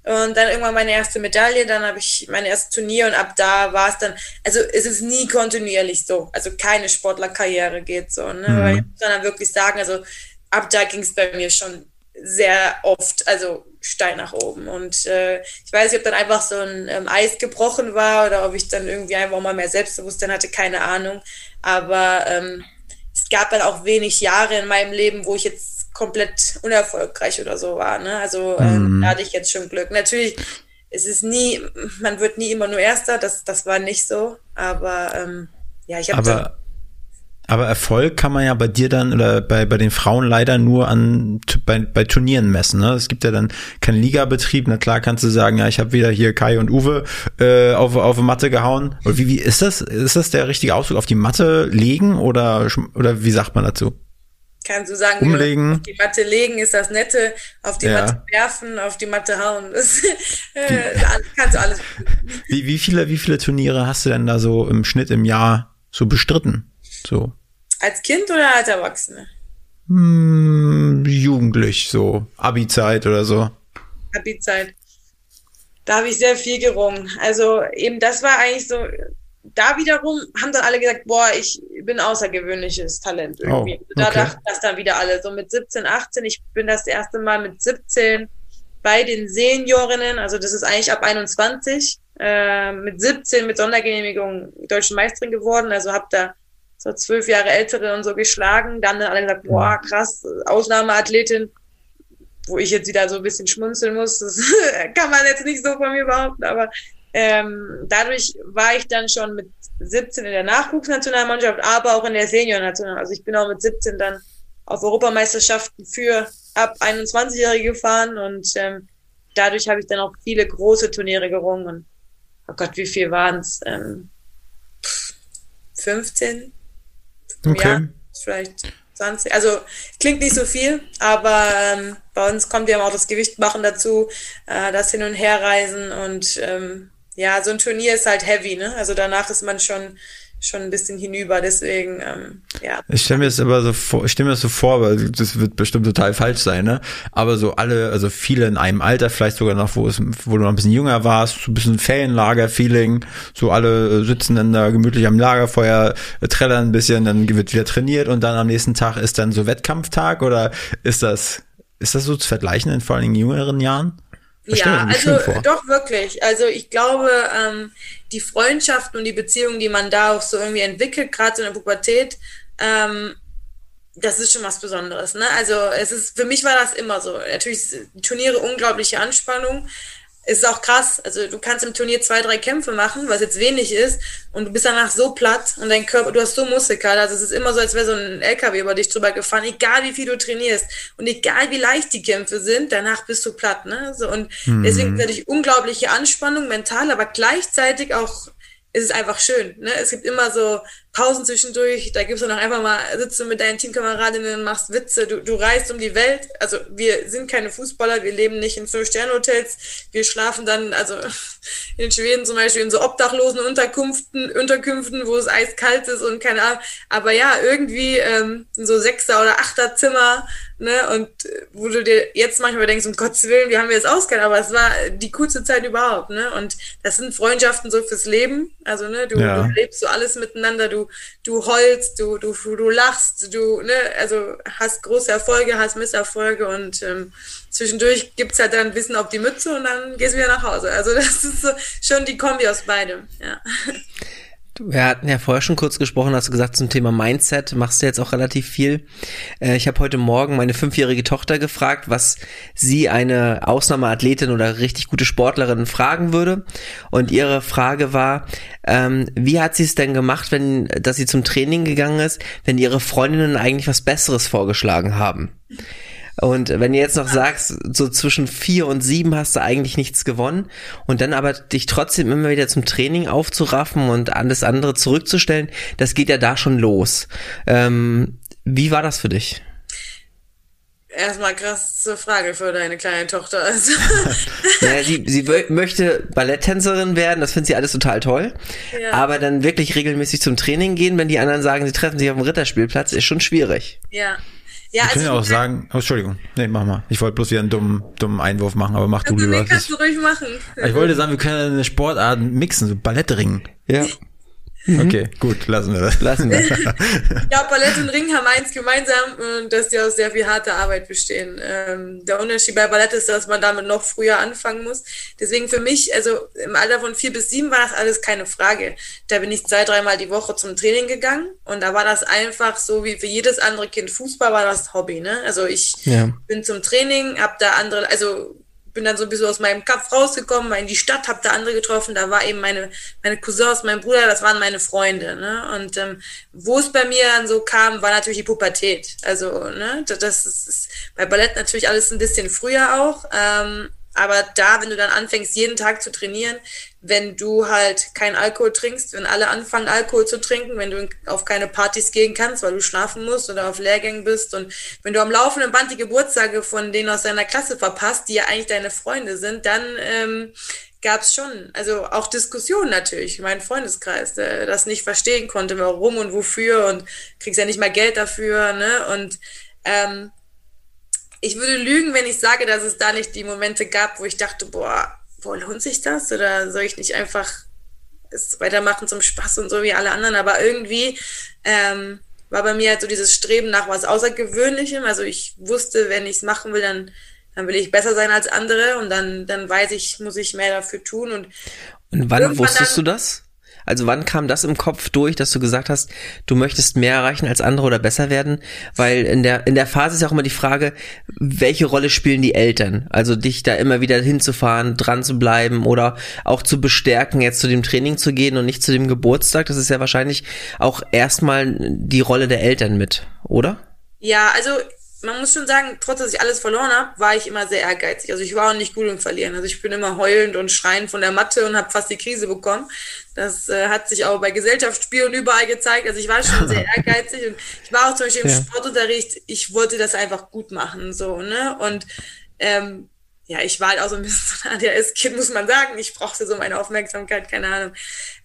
Und dann irgendwann meine erste Medaille, dann habe ich mein erstes Turnier und ab da war es dann, also es ist nie kontinuierlich so. Also keine Sportlerkarriere geht so. Ne? Mhm. Weil ich muss dann wirklich sagen, also ab da ging es bei mir schon sehr oft, also steil nach oben. Und äh, ich weiß nicht, ob dann einfach so ein ähm, Eis gebrochen war oder ob ich dann irgendwie einfach mal mehr Selbstbewusstsein hatte, keine Ahnung. Aber ähm, es gab halt auch wenig Jahre in meinem Leben, wo ich jetzt komplett unerfolgreich oder so war. Ne? Also ähm, mhm. da hatte ich jetzt schon Glück. Natürlich, es ist nie, man wird nie immer nur Erster, das, das war nicht so, aber ähm, ja, ich habe aber Erfolg kann man ja bei dir dann oder bei, bei den Frauen leider nur an bei, bei Turnieren messen. Ne? Es gibt ja dann keinen Ligabetrieb. Na klar kannst du sagen, ja, ich habe wieder hier Kai und Uwe äh, auf, auf Matte gehauen. Oder wie, wie ist das? Ist das der richtige Ausdruck? Auf die Matte legen oder, oder wie sagt man dazu? Kannst du sagen, Umlegen. auf die Matte legen ist das Nette, auf die ja. Matte werfen, auf die Matte hauen. Das *laughs* äh, kannst du alles. Wie, wie, viele, wie viele Turniere hast du denn da so im Schnitt im Jahr so bestritten? So. Als Kind oder als Erwachsene? Hm, jugendlich, so Abi-Zeit oder so. Abi-Zeit. Da habe ich sehr viel gerungen. Also eben das war eigentlich so da wiederum haben dann alle gesagt, boah, ich bin außergewöhnliches Talent irgendwie. Oh, okay. Da dachten das dann wieder alle. So mit 17, 18, ich bin das erste Mal mit 17 bei den Seniorinnen, also das ist eigentlich ab 21, äh, mit 17 mit Sondergenehmigung deutschen Meisterin geworden, also habe da so zwölf Jahre ältere und so geschlagen. Dann haben alle gesagt, boah, krass, Ausnahmeathletin, wo ich jetzt wieder so ein bisschen schmunzeln muss. Das *laughs* kann man jetzt nicht so von mir behaupten, aber ähm, dadurch war ich dann schon mit 17 in der Nachwuchsnationalmannschaft, aber auch in der Seniornational. Also ich bin auch mit 17 dann auf Europameisterschaften für ab 21-Jährige gefahren und ähm, dadurch habe ich dann auch viele große Turniere gerungen. Und, oh Gott, wie viel waren es? Ähm, 15? Okay. Ja, vielleicht 20. Also klingt nicht so viel, aber ähm, bei uns kommt ja auch das Gewicht machen dazu, äh, das Hin- und Herreisen und ähm, ja, so ein Turnier ist halt heavy, ne? Also danach ist man schon, schon ein bisschen hinüber. Deswegen, ähm, ja. Ich stelle mir das aber so vor, ich stelle mir das so vor, weil das wird bestimmt total falsch sein, ne? Aber so alle, also viele in einem Alter, vielleicht sogar noch, wo es, wo du noch ein bisschen jünger warst, so ein bisschen Ferienlager-Feeling, so alle sitzen dann da gemütlich am Lagerfeuer, äh, trällern ein bisschen, dann wird wieder trainiert und dann am nächsten Tag ist dann so Wettkampftag oder ist das, ist das so zu vergleichen in vor allen Dingen jüngeren Jahren? Ja, also doch wirklich. Also ich glaube, ähm, die Freundschaften und die Beziehungen, die man da auch so irgendwie entwickelt, gerade in der Pubertät, ähm, das ist schon was Besonderes. Ne? Also es ist, für mich war das immer so. Natürlich Turniere unglaubliche Anspannung, ist auch krass. Also du kannst im Turnier zwei, drei Kämpfe machen, was jetzt wenig ist, und du bist danach so platt und dein Körper, du hast so Muskelkater. Also es ist immer so, als wäre so ein LKW über dich drüber gefahren, egal wie viel du trainierst und egal wie leicht die Kämpfe sind, danach bist du platt. Ne? So, und mhm. deswegen natürlich unglaubliche Anspannung mental, aber gleichzeitig auch ist es einfach schön. Ne? Es gibt immer so Pausen zwischendurch, da gibst du noch einfach mal, sitzt du mit deinen Teamkameradinnen, machst Witze, du, du reist um die Welt. Also wir sind keine Fußballer, wir leben nicht in Fünf-Sterne-Hotels, wir schlafen dann, also *laughs* in Schweden zum Beispiel in so obdachlosen Unterkünften, Unterkünften, wo es eiskalt ist und keine Ahnung. Aber ja, irgendwie ähm, so Sechser- oder Achter-Zimmer, ne, und wo du dir jetzt manchmal denkst, um Gottes Willen, wie haben wir es ausgekannt? Aber es war die coolste Zeit überhaupt, ne? Und das sind Freundschaften so fürs Leben. Also, ne, du, ja. du lebst so alles miteinander, du du, heulst, du, du, du lachst, du, ne, also hast große Erfolge, hast Misserfolge und ähm, zwischendurch es halt dann Wissen auf die Mütze und dann gehst du wieder nach Hause. Also das ist so schon die Kombi aus beidem, ja. Wir hatten ja vorher schon kurz gesprochen, hast du gesagt, zum Thema Mindset machst du jetzt auch relativ viel. Äh, ich habe heute Morgen meine fünfjährige Tochter gefragt, was sie eine Ausnahmeathletin oder richtig gute Sportlerin fragen würde. Und ihre Frage war, ähm, wie hat sie es denn gemacht, wenn, dass sie zum Training gegangen ist, wenn ihre Freundinnen eigentlich was Besseres vorgeschlagen haben? Und wenn du jetzt noch sagst, so zwischen vier und sieben hast du eigentlich nichts gewonnen und dann aber dich trotzdem immer wieder zum Training aufzuraffen und alles andere zurückzustellen, das geht ja da schon los. Ähm, wie war das für dich? Erstmal krasse Frage für deine kleine Tochter. *laughs* Also. naja, sie, sie möchte Balletttänzerin werden, das findet sie alles total toll. Ja. Aber dann wirklich regelmäßig zum Training gehen, wenn die anderen sagen, sie treffen sich auf dem Ritterspielplatz, ist schon schwierig. Ja, ja, Wir also können ja auch sagen, oh, Entschuldigung, nee, mach mal. Ich wollte bloß wieder einen dummen, dummen Einwurf machen, aber mach du lieber. Nee, kannst du ruhig machen. Ich wollte sagen, wir können eine Sportart mixen, so Ballettringen. Ja. *laughs* Mhm. Okay, gut, lassen wir das. Lassen wir. *laughs* ja, Ballett und Ring haben eins gemeinsam, äh, dass die aus sehr viel harter Arbeit bestehen. Ähm, der Unterschied bei Ballett ist, dass man damit noch früher anfangen muss. Deswegen für mich, also im Alter von vier bis sieben war das alles keine Frage. Da bin ich zwei, dreimal die Woche zum Training gegangen und da war das einfach so wie für jedes andere Kind Fußball war das Hobby. Ne? Also ich ja. bin zum Training, hab da andere, also bin dann so ein bisschen aus meinem Kopf rausgekommen, war in die Stadt, habe da andere getroffen, da war eben meine, meine Cousins, mein Bruder, das waren meine Freunde. Ne? Und ähm, wo es bei mir dann so kam, war natürlich die Pubertät. Also, ne, das ist, ist bei Ballett natürlich alles ein bisschen früher auch. Ähm, aber da, wenn du dann anfängst, jeden Tag zu trainieren, wenn du halt keinen Alkohol trinkst, wenn alle anfangen, Alkohol zu trinken, wenn du auf keine Partys gehen kannst, weil du schlafen musst oder auf Lehrgängen bist und wenn du am laufenden Band die Geburtstage von denen aus deiner Klasse verpasst, die ja eigentlich deine Freunde sind, dann ähm, gab es schon, also auch Diskussionen natürlich, mein Freundeskreis, der das nicht verstehen konnte, warum und wofür und kriegst ja nicht mal Geld dafür, ne? Und ähm, ich würde lügen, wenn ich sage, dass es da nicht die Momente gab, wo ich dachte, boah, boah, lohnt sich das? Oder soll ich nicht einfach es weitermachen zum Spaß und so wie alle anderen? Aber irgendwie ähm, war bei mir halt so dieses Streben nach was Außergewöhnlichem. Also ich wusste, wenn ich es machen will, dann, dann will ich besser sein als andere und dann, dann weiß ich, muss ich mehr dafür tun. Und, und wann wusstest dann, du das? Also wann kam das im Kopf durch, dass du gesagt hast, du möchtest mehr erreichen als andere oder besser werden? Weil in der, in der Phase ist ja auch immer die Frage, welche Rolle spielen die Eltern? Also dich da immer wieder hinzufahren, dran zu bleiben oder auch zu bestärken, jetzt zu dem Training zu gehen und nicht zu dem Geburtstag. Das ist ja wahrscheinlich auch erstmal die Rolle der Eltern mit, oder? Ja, also man muss schon sagen, trotz dass ich alles verloren habe, war ich immer sehr ehrgeizig. Also ich war auch nicht gut im Verlieren. Also ich bin immer heulend und schreiend von der Matte und habe fast die Krise bekommen. Das äh, hat sich auch bei Gesellschaftsspielen überall gezeigt. Also ich war schon sehr *laughs* ehrgeizig und ich war auch zum Beispiel im ja. Sportunterricht. Ich wollte das einfach gut machen, so ne. Und ähm, ja, ich war halt auch so ein bisschen so ein ADHS-Kind, muss man sagen. Ich brauchte so meine Aufmerksamkeit, keine Ahnung.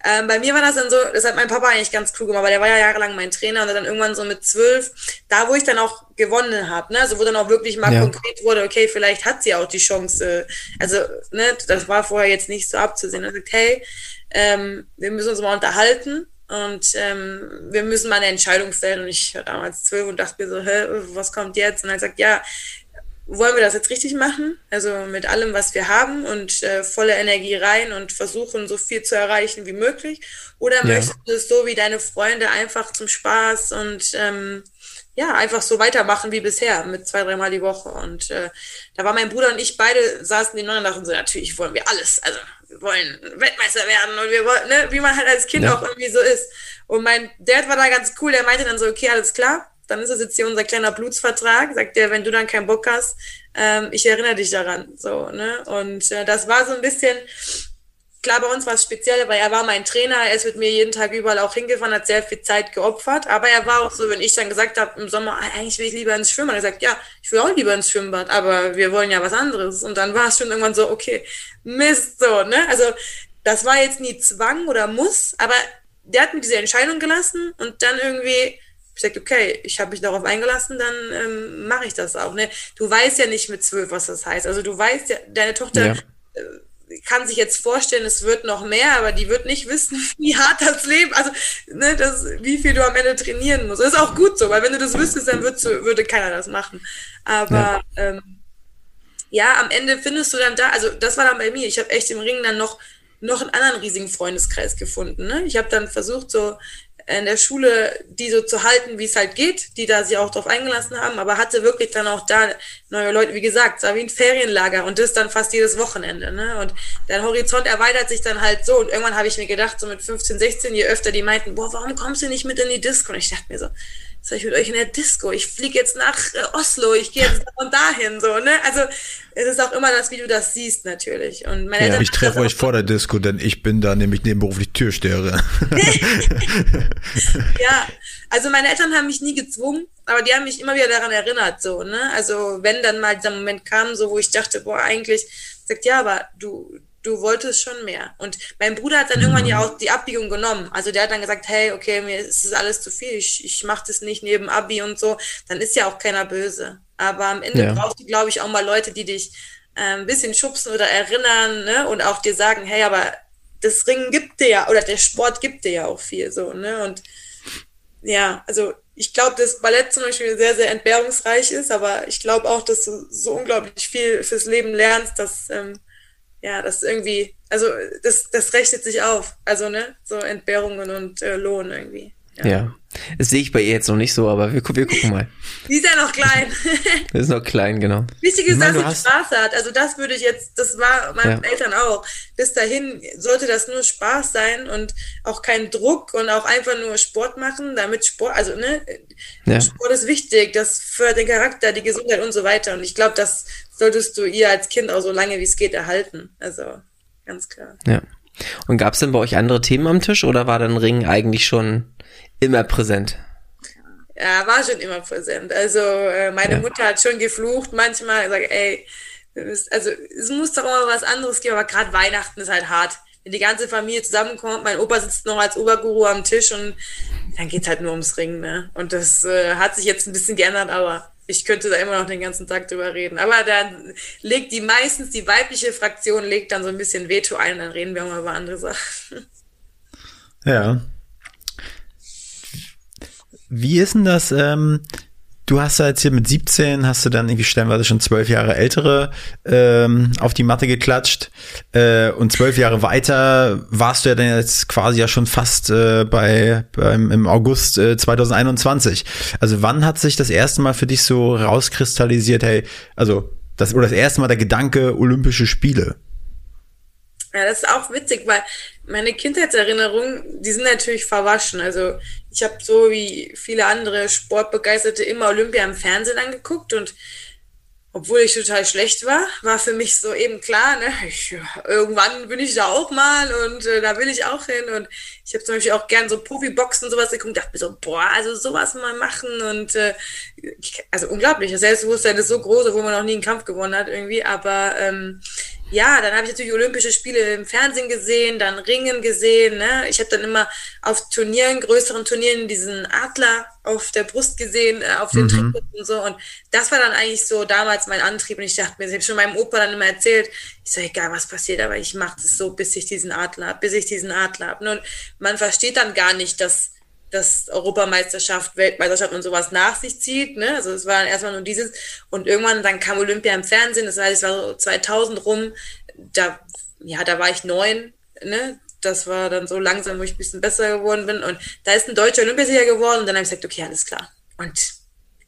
Ähm, bei mir war das dann so, das hat mein Papa eigentlich ganz cool gemacht, weil der war ja jahrelang mein Trainer und dann irgendwann so mit zwölf, da wo ich dann auch gewonnen habe, ne, also wo dann auch wirklich mal ja. konkret wurde, okay, vielleicht hat sie auch die Chance, also, ne, das war vorher jetzt nicht so abzusehen. Er sagt, hey, ähm, wir müssen uns mal unterhalten und ähm, wir müssen mal eine Entscheidung fällen. Und ich war damals zwölf und dachte mir so, hä, was kommt jetzt? Und er sagt, ja, wollen wir das jetzt richtig machen? Also mit allem, was wir haben und äh, volle Energie rein und versuchen, so viel zu erreichen wie möglich? Oder ja. möchtest du es so wie deine Freunde einfach zum Spaß und ähm, ja, einfach so weitermachen wie bisher mit zwei, dreimal die Woche? Und äh, da war mein Bruder und ich beide saßen die und dachten so, natürlich wollen wir alles. Also wir wollen Weltmeister werden und wir wollen, ne, wie man halt als Kind ja. auch irgendwie so ist. Und mein Dad war da ganz cool, der meinte dann so, okay, alles klar, dann ist das jetzt hier unser kleiner Blutsvertrag, sagt er, wenn du dann keinen Bock hast, ähm, ich erinnere dich daran. So, ne? Und äh, das war so ein bisschen, klar, bei uns war es speziell, weil er war mein Trainer, er ist mit mir jeden Tag überall auch hingefahren, hat sehr viel Zeit geopfert, aber er war auch so, wenn ich dann gesagt habe im Sommer, ah, eigentlich will ich lieber ins Schwimmbad, er sagt, ja, ich will auch lieber ins Schwimmbad, aber wir wollen ja was anderes. Und dann war es schon irgendwann so, okay, Mist, so, ne? Also das war jetzt nie Zwang oder Muss, aber der hat mir diese Entscheidung gelassen und dann irgendwie ich sage, okay, ich habe mich darauf eingelassen, dann ähm, mache ich das auch. Ne? Du weißt ja nicht mit zwölf, was das heißt. Also du weißt ja, deine Tochter ja. äh, kann sich jetzt vorstellen, es wird noch mehr, aber die wird nicht wissen, *laughs* wie hart das Leben, also ne, das, wie viel du am Ende trainieren musst. Das ist auch gut so, weil wenn du das wüsstest, dann würd, würde keiner das machen. Aber ja. Ähm, ja, am Ende findest du dann da, also das war dann bei mir, ich habe echt im Ring dann noch noch einen anderen riesigen Freundeskreis gefunden. Ne? Ich habe dann versucht, so in der Schule die so zu halten, wie es halt geht, die da sich auch drauf eingelassen haben, aber hatte wirklich dann auch da neue Leute, wie gesagt, es war wie ein Ferienlager und das dann fast jedes Wochenende. Ne? Und dein Horizont erweitert sich dann halt so. Und irgendwann habe ich mir gedacht, so mit 15, 16, je öfter die meinten, boah, warum kommst du nicht mit in die Disco? Und ich dachte mir so, soll ich mit euch in der Disco? Ich fliege jetzt nach äh, Oslo, ich gehe jetzt da und dahin, so, ne? Also, es ist auch immer das, wie du das siehst, natürlich. Und meine ja, ich treffe euch vor der Disco, denn ich bin da nämlich nebenberuflich Türsteher. *laughs* ja, also meine Eltern haben mich nie gezwungen, aber die haben mich immer wieder daran erinnert, so, ne? Also, wenn dann mal dieser Moment kam, so, wo ich dachte, boah, eigentlich, sagt, ja, aber du, du wolltest schon mehr. Und mein Bruder hat dann irgendwann ja auch die Abbiegung genommen. Also der hat dann gesagt, hey, okay, mir ist das alles zu viel, ich, ich mache das nicht neben Abi und so. Dann ist ja auch keiner böse. Aber am Ende ja. brauchst du, glaube ich, auch mal Leute, die dich äh, ein bisschen schubsen oder erinnern ne? und auch dir sagen, hey, aber das Ringen gibt dir ja, oder der Sport gibt dir ja auch viel so, ne? Und ja, also ich glaube, dass Ballett zum Beispiel sehr, sehr entbehrungsreich ist, aber ich glaube auch, dass du so unglaublich viel fürs Leben lernst, dass ähm, ja, das ist irgendwie, also das, das rechnet sich auf. Also, ne, so Entbehrungen und äh, Lohn irgendwie. Ja. ja. Das sehe ich bei ihr jetzt noch nicht so, aber wir, wir gucken mal. *laughs* Die ist ja noch klein. *laughs* ist noch klein, genau. Wichtig ist, meine, dass sie Spaß hat. Also das würde ich jetzt, das war meinen ja. Eltern auch. Bis dahin sollte das nur Spaß sein und auch kein Druck und auch einfach nur Sport machen, damit Sport, also ne, ja. Sport ist wichtig, das fördert den Charakter, die Gesundheit und so weiter. Und ich glaube, das solltest du ihr als Kind auch so lange wie es geht erhalten. Also ganz klar. Ja. Und gab es denn bei euch andere Themen am Tisch oder war dann Ring eigentlich schon immer präsent? Ja, war schon immer präsent. Also äh, meine ja. Mutter hat schon geflucht manchmal, gesagt, ey, also es muss doch immer was anderes geben, aber gerade Weihnachten ist halt hart. Wenn die ganze Familie zusammenkommt, mein Opa sitzt noch als Oberguru am Tisch und dann geht's halt nur ums Ringen, ne? Und das äh, hat sich jetzt ein bisschen geändert, aber ich könnte da immer noch den ganzen Tag drüber reden. Aber dann legt die meistens, die weibliche Fraktion legt dann so ein bisschen Veto ein, dann reden wir mal über andere Sachen. Ja. Wie ist denn das? Ähm, du hast ja jetzt hier mit 17, hast du dann irgendwie stellenweise schon zwölf Jahre ältere ähm, auf die Matte geklatscht äh, und zwölf Jahre weiter warst du ja dann jetzt quasi ja schon fast äh, bei beim, im August äh, 2021. Also wann hat sich das erste Mal für dich so rauskristallisiert, hey, also das oder das erste Mal der Gedanke Olympische Spiele? Ja, das ist auch witzig, weil meine Kindheitserinnerungen, die sind natürlich verwaschen. Also ich habe so wie viele andere Sportbegeisterte immer Olympia im Fernsehen angeguckt und obwohl ich total schlecht war, war für mich so eben klar, ne, *laughs* ich, irgendwann bin ich da auch mal und äh, da will ich auch hin. Und ich habe zum Beispiel auch gern so Profiboxen und sowas geguckt dachte mir so, boah, also sowas mal machen und äh, also unglaublich. Das Selbstbewusstsein ist so groß, obwohl man noch nie einen Kampf gewonnen hat irgendwie. Aber ähm, ja, dann habe ich natürlich Olympische Spiele im Fernsehen gesehen, dann Ringen gesehen. Ne? Ich habe dann immer auf Turnieren, größeren Turnieren, diesen Adler auf der Brust gesehen, äh, auf den mhm. und so. Und das war dann eigentlich so damals mein Antrieb. Und ich dachte mir, ich habe schon meinem Opa dann immer erzählt, ich sage, egal was passiert, aber ich mache das so, bis ich diesen Adler habe, bis ich diesen Adler habe. Und man versteht dann gar nicht, dass dass Europameisterschaft, Weltmeisterschaft und sowas nach sich zieht. Ne? Also es war erstmal nur dieses. Und irgendwann dann kam Olympia im Fernsehen, das heißt, es war so 2000 rum. Da, ja, da war ich neun. Ne? Das war dann so langsam, wo ich ein bisschen besser geworden bin. Und da ist ein deutscher Olympiasieger geworden. Und dann habe ich gesagt, okay, alles klar. Und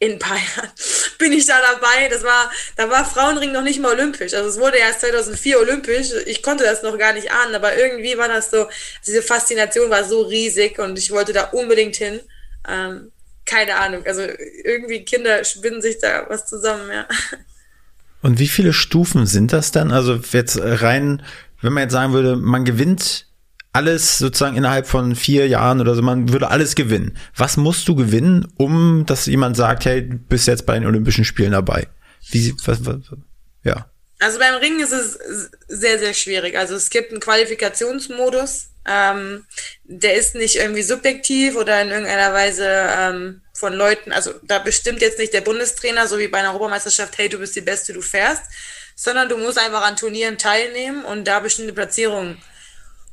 in ein paar Jahren bin ich da dabei. Das war, da war Frauenring noch nicht mal olympisch. Also es wurde erst 2004 olympisch. Ich konnte das noch gar nicht ahnen, aber irgendwie war das so, diese Faszination war so riesig und ich wollte da unbedingt hin. Ähm, keine Ahnung. Also irgendwie Kinder spinnen sich da was zusammen, ja. Und wie viele Stufen sind das dann? Also jetzt rein, wenn man jetzt sagen würde, man gewinnt alles sozusagen innerhalb von vier Jahren oder so, man würde alles gewinnen. Was musst du gewinnen, um dass jemand sagt, hey, du bist jetzt bei den Olympischen Spielen dabei? Wie, was, was, ja. Also beim Ringen ist es sehr, sehr schwierig. Also es gibt einen Qualifikationsmodus, ähm, der ist nicht irgendwie subjektiv oder in irgendeiner Weise ähm, von Leuten, also da bestimmt jetzt nicht der Bundestrainer, so wie bei einer Europameisterschaft, hey, du bist die Beste, du fährst, sondern du musst einfach an Turnieren teilnehmen und da bestimmte Platzierungen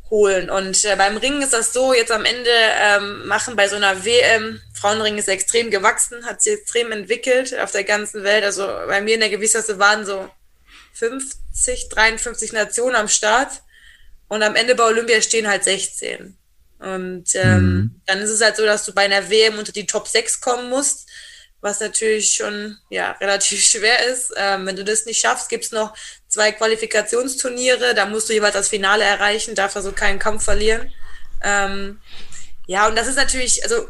holen. Und äh, beim Ringen ist das so, jetzt am Ende ähm, machen bei so einer WM, Frauenring ist extrem gewachsen, hat sich extrem entwickelt auf der ganzen Welt. Also bei mir in der Gewichtsklasse waren so 50, 53 Nationen am Start. Und am Ende bei Olympia stehen halt 16. Und ähm, mhm. dann ist es halt so, dass du bei einer WM unter die Top 6 kommen musst was natürlich schon ja *laughs* relativ schwer ist. Ähm, wenn du das nicht schaffst, gibt's noch zwei Qualifikationsturniere, da musst du jeweils das Finale erreichen, darfst also keinen Kampf verlieren. Ähm, ja, und das ist natürlich, also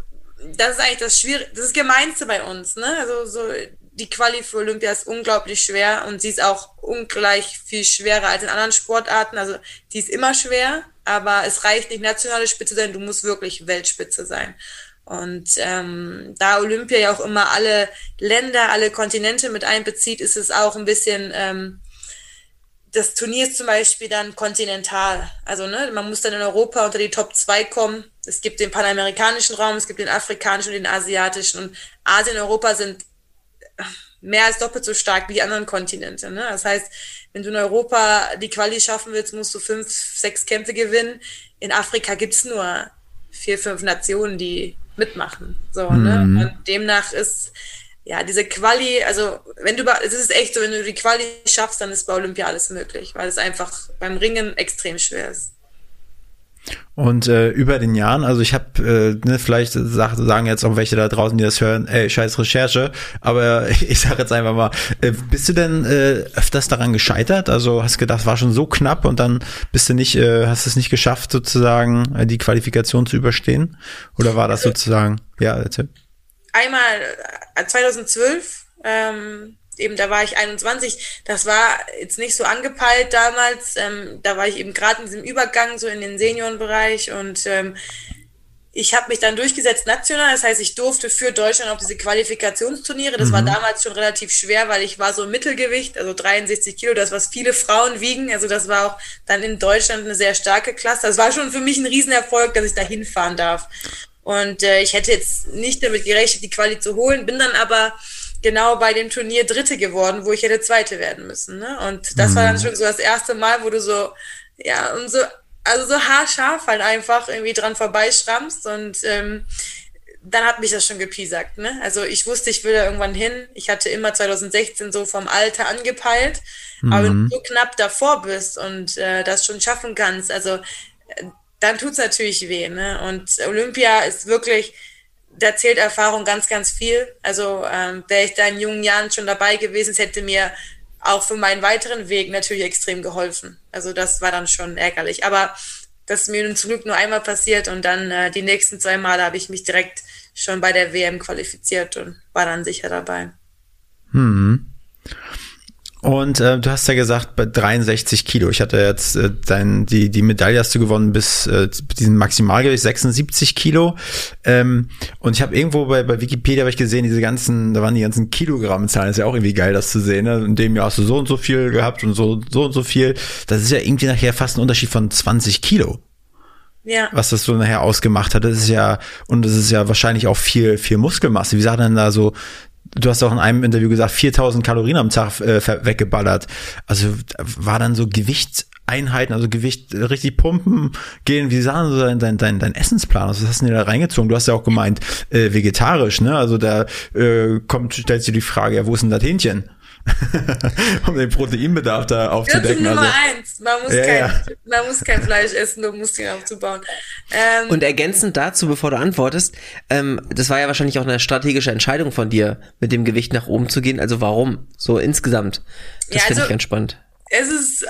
das ist eigentlich das Schwierige, das ist Gemeinste bei uns, ne? Also so die Quali für Olympia ist unglaublich schwer und sie ist auch ungleich viel schwerer als in anderen Sportarten. Also die ist immer schwer, aber es reicht nicht nationale Spitze sein, du musst wirklich Weltspitze sein. Und ähm, da Olympia ja auch immer alle Länder, alle Kontinente mit einbezieht, ist es auch ein bisschen, ähm, das Turnier ist zum Beispiel dann kontinental. Also ne, man muss dann in Europa unter die Top 2 kommen. Es gibt den panamerikanischen Raum, es gibt den afrikanischen und den asiatischen. Und Asien und Europa sind mehr als doppelt so stark wie die anderen Kontinente. Ne? Das heißt, wenn du in Europa die Quali schaffen willst, musst du fünf, sechs Kämpfe gewinnen. In Afrika gibt's nur vier, fünf Nationen, die mitmachen. So, ne? mhm. ne? Und demnach ist ja diese Quali, also wenn du es ist echt so, wenn du die Quali schaffst, dann ist bei Olympia alles möglich, weil es einfach beim Ringen extrem schwer ist. Und äh, über den Jahren, also ich habe, äh, ne, vielleicht sagen jetzt auch welche da draußen, die das hören, ey, scheiß Recherche, aber *laughs* ich sage jetzt einfach mal, äh, bist du denn äh, öfters daran gescheitert? Also hast gedacht, war schon so knapp und dann bist du nicht, äh, hast es nicht geschafft, sozusagen äh, die Qualifikation zu überstehen? Oder war das sozusagen, ja, erzähl. Einmal 2012 äh, ähm, eben, da war ich 21, das war jetzt nicht so angepeilt damals. Ähm, da war ich eben gerade in diesem Übergang, so in den Seniorenbereich und ähm, ich habe mich dann durchgesetzt national, das heißt, ich durfte für Deutschland auf diese Qualifikationsturniere. Das mhm. war damals schon relativ schwer, weil ich war so im Mittelgewicht, also 63 Kilo, das was viele Frauen wiegen. Also das war auch dann in Deutschland eine sehr starke Klasse. Das war schon für mich ein Riesenerfolg, dass ich da hinfahren darf. Und äh, ich hätte jetzt nicht damit gerechnet, die Quali zu holen, bin dann aber genau bei dem Turnier Dritte geworden, wo ich hätte Zweite werden müssen. Ne? Und das mhm. war dann mhm. schon so das erste Mal, wo du so, ja, und so, also so haarscharf halt einfach irgendwie dran vorbeischrammst und ähm, dann hat mich das schon gepiesackt. Ne? Also ich wusste, ich will da irgendwann hin. Ich hatte immer 2016 so vom Alter angepeilt. Mhm. Aber wenn du so knapp davor bist und äh, das schon schaffen kannst, also äh, dann tut's natürlich weh. Ne? Und Olympia ist wirklich, da zählt Erfahrung ganz, ganz viel. Also ähm, wäre ich da in jungen Jahren schon dabei gewesen, es hätte mir auch für meinen weiteren Weg natürlich extrem geholfen. Also das war dann schon ärgerlich. Aber das ist mir nun zum Glück nur einmal passiert und dann äh, die nächsten zwei Male habe ich mich direkt schon bei der WM qualifiziert und war dann sicher dabei. Hm. Und äh, du hast ja gesagt, bei 63 Kilo. Ich hatte jetzt äh, dein, die, die Medaille hast du gewonnen bis äh, diesen Maximalgewicht 76 Kilo. Ähm, und ich habe irgendwo bei, bei Wikipedia hab ich gesehen, diese ganzen, da waren die ganzen Kilogrammzahlen. Ist ja auch irgendwie geil, das zu sehen. Ne? In dem Jahr hast du so und so viel gehabt und so, so und so viel. Das ist ja irgendwie nachher fast ein Unterschied von 20 Kilo. Ja. Was das so nachher ausgemacht hat. Das ist ja, und das ist ja wahrscheinlich auch viel, viel Muskelmasse. Wie sah denn da so du hast auch in einem Interview gesagt, 4000 Kalorien am Tag äh, weggeballert. Also war dann so Gewichtseinheiten, also Gewicht richtig pumpen gehen. Wie sah denn so dein, dein, dein, dein Essensplan aus? Was hast du dir da reingezogen? Du hast ja auch gemeint, äh, vegetarisch, ne? Also da äh, kommt, stellst du die Frage, ja, wo ist denn das Hähnchen? *laughs* um den Proteinbedarf da aufzudecken. Nummer also, eins. Man muss, ja, kein, ja. man muss kein Fleisch essen, um Muskeln aufzubauen. Ähm, Und ergänzend dazu, bevor du antwortest, ähm, das war ja wahrscheinlich auch eine strategische Entscheidung von dir, mit dem Gewicht nach oben zu gehen. Also warum? So insgesamt. Das ja, finde also, ich ganz spannend. Es ist,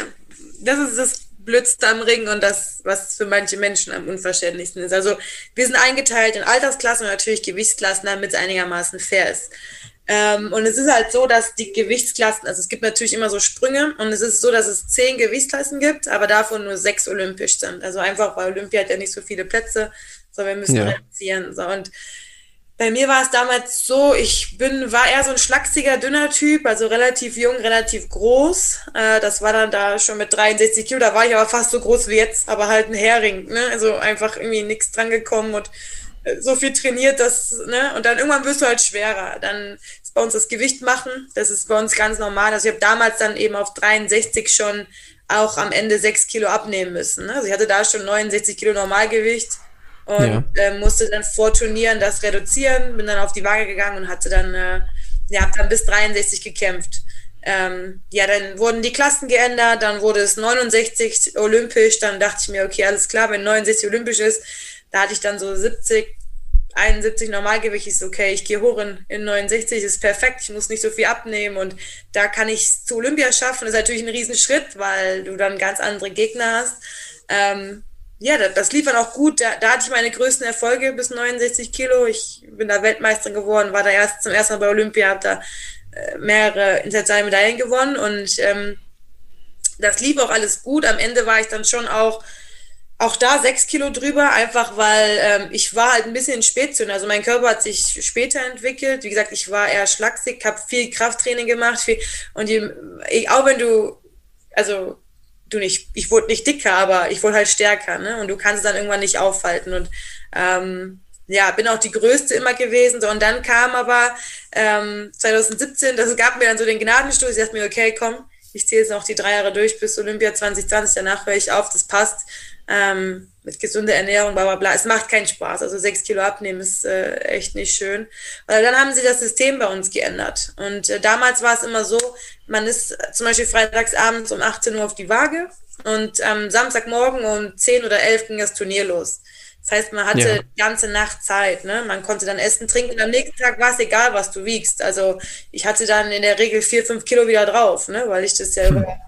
*laughs* das ist das Blödste am Ring und das, was für manche Menschen am unverständlichsten ist. Also wir sind eingeteilt in Altersklassen und natürlich Gewichtsklassen, damit es einigermaßen fair ist. Ähm, und es ist halt so, dass die Gewichtsklassen, also es gibt natürlich immer so Sprünge und es ist so, dass es zehn Gewichtsklassen gibt, aber davon nur sechs olympisch sind. Also einfach, weil Olympia hat ja nicht so viele Plätze, sondern wir müssen ja. reduzieren. So. Und bei mir war es damals so, ich bin, war eher so ein schlachsiger, dünner Typ, also relativ jung, relativ groß. Äh, das war dann da schon mit 63 Kilo, da war ich aber fast so groß wie jetzt, aber halt ein Hering, ne? Also einfach irgendwie nichts dran gekommen und so viel trainiert, dass, ne, und dann irgendwann wirst du halt schwerer. Dann ist bei uns das Gewicht machen, das ist bei uns ganz normal. Also ich habe damals dann eben auf 63 schon auch am Ende 6 Kilo abnehmen müssen. Ne? Also ich hatte da schon 69 Kilo Normalgewicht und ja. äh, musste dann vor Turnieren das reduzieren, bin dann auf die Waage gegangen und hatte dann, äh, ja, hab dann bis 63 gekämpft. Ähm, ja, dann wurden die Klassen geändert, dann wurde es 69 olympisch, dann dachte ich mir, okay, alles klar, wenn 69 olympisch ist, da hatte ich dann so 70, 71 Normalgewicht. ist okay, ich gehe hoch in, in 69, ist perfekt. Ich muss nicht so viel abnehmen und da kann ich zu Olympia schaffen. Das ist natürlich ein Riesenschritt, weil du dann ganz andere Gegner hast. Ähm, ja, das, das lief dann auch gut. Da, da hatte ich meine größten Erfolge bis 69 Kilo. Ich bin da Weltmeisterin geworden, war da erst zum ersten Mal bei Olympia, habe da äh, mehrere internationale Medaillen gewonnen und ähm, das lief auch alles gut. Am Ende war ich dann schon auch auch da sechs Kilo drüber, einfach weil ähm, ich war halt ein bisschen Spätzünder. Also mein Körper hat sich später entwickelt. Wie gesagt, ich war eher schlaksig, habe viel Krafttraining gemacht. Viel, und die, ich, auch wenn du, also du nicht, ich wurde nicht dicker, aber ich wurde halt stärker. Ne? Und du kannst es dann irgendwann nicht aufhalten. Und ähm, ja, bin auch die Größte immer gewesen. So, und dann kam aber ähm, 2017, das gab mir dann so den Gnadenstoß. Ich dachte mir, okay, komm, ich ziehe jetzt noch die drei Jahre durch bis Olympia 2020. Danach höre ich auf, das passt ähm, mit gesunder Ernährung, bla bla bla. Es macht keinen Spaß. Also sechs Kilo abnehmen ist äh, echt nicht schön. Weil dann haben sie das System bei uns geändert. Und äh, damals war es immer so, man ist zum Beispiel freitags abends um 18 Uhr auf die Waage und am ähm, Samstagmorgen um 10 oder 11 ging das Turnier los. Das heißt, man hatte ja. die ganze Nacht Zeit. Ne? Man konnte dann essen, trinken. Und am nächsten Tag war es egal, was du wiegst. Also ich hatte dann in der Regel vier, fünf Kilo wieder drauf, ne? weil ich das ja hm. über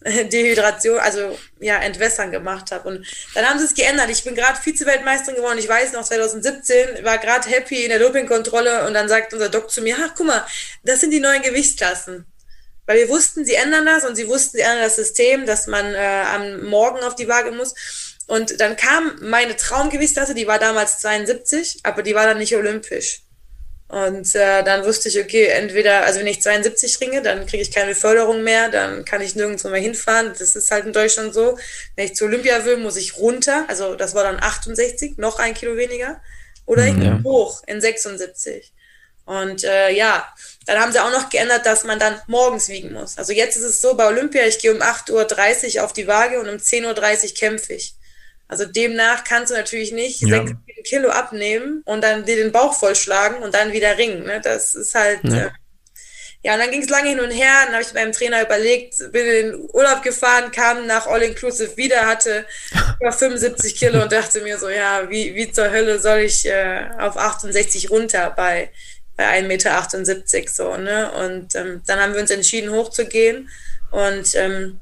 *laughs* Dehydration, also ja, Entwässern gemacht habe. Und dann haben sie es geändert. Ich bin gerade Vize-Weltmeisterin geworden. Ich weiß noch, 2017 war gerade happy in der Dopingkontrolle und dann sagt unser Doc zu mir, ach, guck mal, das sind die neuen Gewichtsklassen. Weil wir wussten, sie ändern das und sie wussten, sie ändern das System, dass man äh, am Morgen auf die Waage muss. Und dann kam meine Traumgewichtsklasse, die war damals 72, aber die war dann nicht olympisch. Und äh, dann wusste ich, okay, entweder, also wenn ich 72 ringe, dann kriege ich keine Förderung mehr, dann kann ich nirgendwo mehr hinfahren. Das ist halt in Deutschland so. Wenn ich zu Olympia will, muss ich runter. Also das war dann 68, noch ein Kilo weniger. Oder ich ja. hoch in 76. Und äh, ja, dann haben sie auch noch geändert, dass man dann morgens wiegen muss. Also jetzt ist es so, bei Olympia, ich gehe um 8.30 Uhr auf die Waage und um 10.30 Uhr kämpfe ich. Also demnach kannst du natürlich nicht ja. 6 Kilo abnehmen und dann dir den Bauch vollschlagen und dann wieder ringen. Ne? Das ist halt. Ja. Äh, ja, und dann ging es lange hin und her. Dann habe ich beim Trainer überlegt, bin in den Urlaub gefahren, kam nach All Inclusive wieder, hatte *laughs* über 75 Kilo und dachte mir so, ja, wie, wie zur Hölle soll ich äh, auf 68 runter bei, bei 1,78 Meter so, ne? Und ähm, dann haben wir uns entschieden, hochzugehen. Und ähm,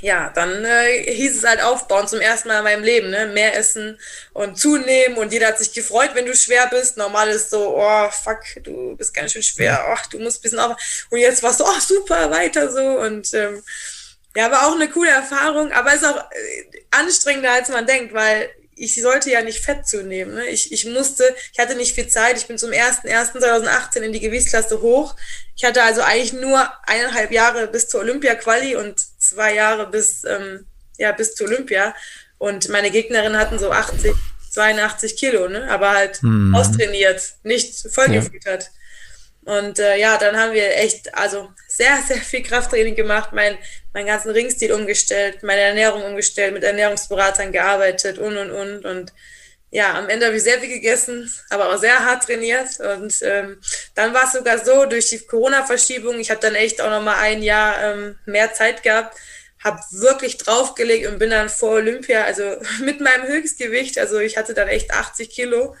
ja, dann äh, hieß es halt aufbauen zum ersten Mal in meinem Leben, ne? Mehr essen und zunehmen und jeder hat sich gefreut, wenn du schwer bist. Normal ist so, oh fuck, du bist ganz schön schwer, ach, du musst ein bisschen auf. Und jetzt war es so, oh super, weiter so. Und ähm, ja, war auch eine coole Erfahrung, aber ist auch äh, anstrengender, als man denkt, weil ich sollte ja nicht Fett zunehmen. Ne? Ich, ich musste, ich hatte nicht viel Zeit. Ich bin zum 1.1.2018 in die Gewichtsklasse hoch. Ich hatte also eigentlich nur eineinhalb Jahre bis zur Olympia-Quali und zwei Jahre bis, ähm, ja, bis zur Olympia. Und meine Gegnerinnen hatten so 80, 82 Kilo, ne? aber halt mhm. austrainiert, nicht vollgefüttert. Ja. Und äh, ja, dann haben wir echt, also sehr, sehr viel Krafttraining gemacht, mein, meinen ganzen Ringstil umgestellt, meine Ernährung umgestellt, mit Ernährungsberatern gearbeitet und und und. Und ja, am Ende habe ich sehr viel gegessen, aber auch sehr hart trainiert. Und ähm, dann war es sogar so, durch die Corona-Verschiebung, ich habe dann echt auch nochmal ein Jahr ähm, mehr Zeit gehabt, habe wirklich draufgelegt und bin dann vor Olympia, also *laughs* mit meinem Höchstgewicht, also ich hatte dann echt 80 Kilo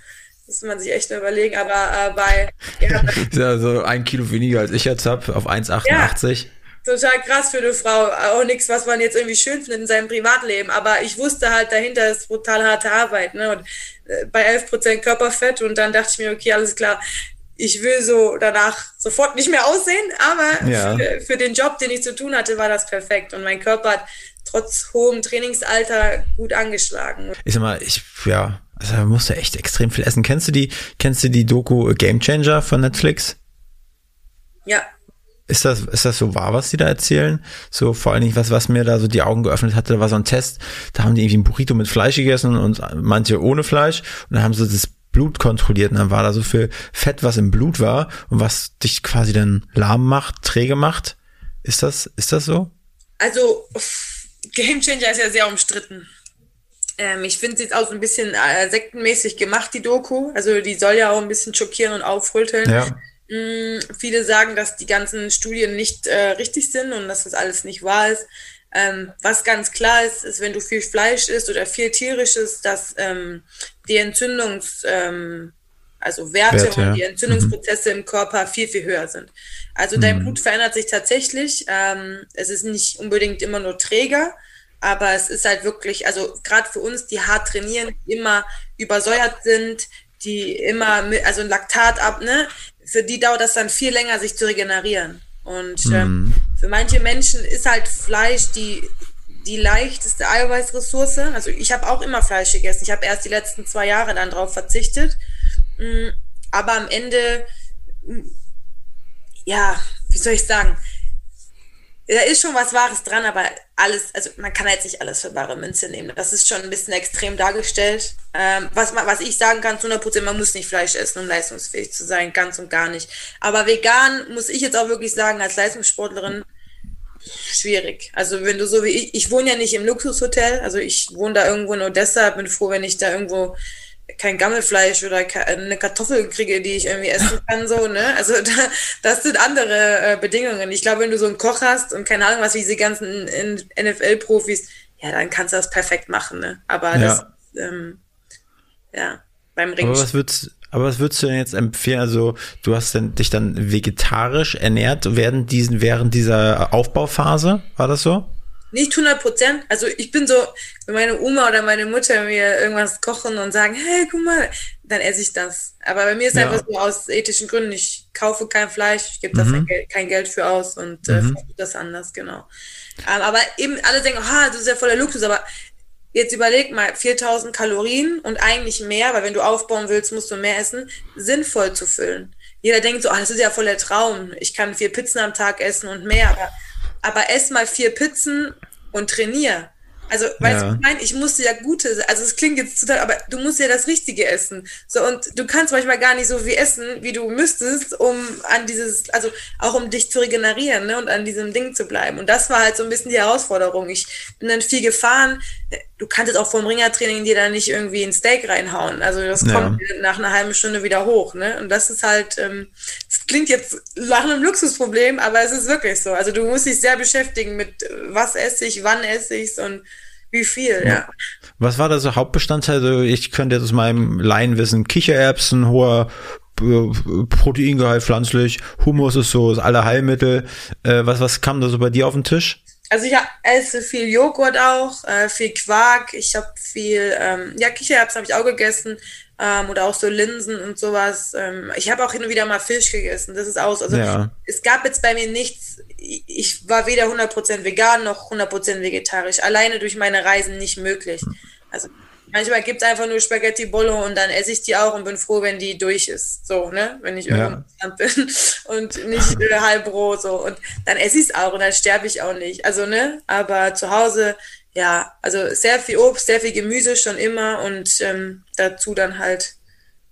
muss man sich echt überlegen, aber äh, bei. Ja, *laughs* ja, so ein Kilo weniger als ich jetzt habe, auf 1,88. Ja, total krass für eine Frau. Auch nichts, was man jetzt irgendwie schön findet in seinem Privatleben. Aber ich wusste halt, dahinter ist brutal harte Arbeit. Ne? Und äh, bei 11% Körperfett und dann dachte ich mir, okay, alles klar. Ich will so danach sofort nicht mehr aussehen, aber ja. für, für den Job, den ich zu tun hatte, war das perfekt. Und mein Körper hat trotz hohem Trainingsalter gut angeschlagen. Ich sag mal, ich, ja, also man musste echt extrem viel essen. Kennst du die, kennst du die Doku Game Changer von Netflix? Ja. Ist das, ist das so wahr, was die da erzählen? So vor allen Dingen, was, was mir da so die Augen geöffnet hatte, war so ein Test, da haben die irgendwie ein Burrito mit Fleisch gegessen und manche ohne Fleisch und dann haben sie das Blut kontrolliert und dann war da so viel Fett, was im Blut war und was dich quasi dann lahm macht, träge macht. Ist das, ist das so? Also, Game Changer ist ja sehr umstritten. Ähm, ich finde, sie ist auch so ein bisschen äh, sektenmäßig gemacht, die Doku. Also die soll ja auch ein bisschen schockieren und aufrütteln. Ja. Mm, viele sagen, dass die ganzen Studien nicht äh, richtig sind und dass das alles nicht wahr ist. Ähm, was ganz klar ist, ist, wenn du viel Fleisch isst oder viel tierisches, dass ähm, die Entzündungs, ähm, also Werte, Werte und die Entzündungsprozesse mhm. im Körper viel, viel höher sind. Also dein mhm. Blut verändert sich tatsächlich. Ähm, es ist nicht unbedingt immer nur träger, aber es ist halt wirklich, also gerade für uns, die hart trainieren, die immer übersäuert sind, die immer, mit, also ein Laktat ab, ne? Für die dauert das dann viel länger, sich zu regenerieren. Und mhm. ähm, für manche Menschen ist halt Fleisch die, die leichteste Eiweißressource. Also ich habe auch immer Fleisch gegessen. Ich habe erst die letzten zwei Jahre dann drauf verzichtet. Mm, aber am Ende, mm, ja, wie soll ich sagen, da ist schon was Wahres dran, aber alles, also man kann jetzt nicht alles für bare Münze nehmen. Das ist schon ein bisschen extrem dargestellt. Ähm, was, was ich sagen kann zu 100 Prozent, man muss nicht Fleisch essen, um leistungsfähig zu sein, ganz und gar nicht. Aber vegan muss ich jetzt auch wirklich sagen, als Leistungssportlerin, schwierig. Also wenn du so wie ich, ich wohne ja nicht im Luxushotel, also ich wohne da irgendwo in Odessa, bin froh, wenn ich da irgendwo kein Gammelfleisch oder eine Kartoffel kriege, die ich irgendwie essen *laughs* kann, so, ne? Also da, das sind andere äh, Bedingungen. Ich glaube, wenn du so einen Koch hast und keine Ahnung was, wie diese ganzen NFL-Profis, ja, dann kannst du das perfekt machen, ne? Aber ja. das, ähm, ja, beim Ring. Aber was würdest, aber was würdest du denn jetzt empfehlen? Also, du hast denn, dich dann vegetarisch ernährt während diesen, während dieser Aufbauphase? War das so? Nicht 100 Prozent. Also ich bin so, wenn meine Oma oder meine Mutter mir irgendwas kochen und sagen, hey, guck mal, dann esse ich das. Aber bei mir ist ja. einfach so aus ethischen Gründen, ich kaufe kein Fleisch, ich gebe mhm. da kein Geld für aus und äh, mhm. das anders, genau. Ähm, aber eben alle denken, ah, das ist ja voller Luxus, aber jetzt überleg mal, 4000 Kalorien und eigentlich mehr, weil wenn du aufbauen willst, musst du mehr essen, sinnvoll zu füllen. Jeder denkt so, ah, das ist ja voll der Traum, ich kann vier Pizzen am Tag essen und mehr, aber aber ess mal vier Pizzen und trainier. Also, weißt ja. du, ich meine, ich musste ja gute, also es klingt jetzt total, aber du musst ja das Richtige essen. So, und du kannst manchmal gar nicht so viel essen, wie du müsstest, um an dieses, also auch um dich zu regenerieren, ne, und an diesem Ding zu bleiben. Und das war halt so ein bisschen die Herausforderung. Ich bin dann viel gefahren. Du kanntest auch vom Ringertraining dir da nicht irgendwie ein Steak reinhauen. Also das ja. kommt nach einer halben Stunde wieder hoch, ne. Und das ist halt, ähm, das klingt jetzt nach einem Luxusproblem, aber es ist wirklich so. Also du musst dich sehr beschäftigen mit, was esse ich, wann esse ich und wie viel, ja. Was war da so Hauptbestandteil? Also ich könnte jetzt aus meinem Laienwissen Kichererbsen, hoher äh, Proteingehalt pflanzlich, Humus ist so das alle Heilmittel. Äh, was, was kam da so bei dir auf den Tisch? Also ich esse viel Joghurt auch, äh, viel Quark, ich habe viel, ähm, ja, Kichererbsen habe ich auch gegessen ähm, oder auch so Linsen und sowas. Ähm, ich habe auch hin und wieder mal Fisch gegessen, das ist aus. Also ja. es gab jetzt bei mir nichts, ich war weder 100% vegan noch 100% vegetarisch, alleine durch meine Reisen nicht möglich. Also manchmal gibt es einfach nur Spaghetti Bollo und dann esse ich die auch und bin froh, wenn die durch ist. So, ne? Wenn ich irgendwo ja. bin *laughs* und nicht äh, halb roh so. Und dann esse ich es auch und dann sterbe ich auch nicht. Also, ne? Aber zu Hause, ja, also sehr viel Obst, sehr viel Gemüse schon immer und ähm, dazu dann halt,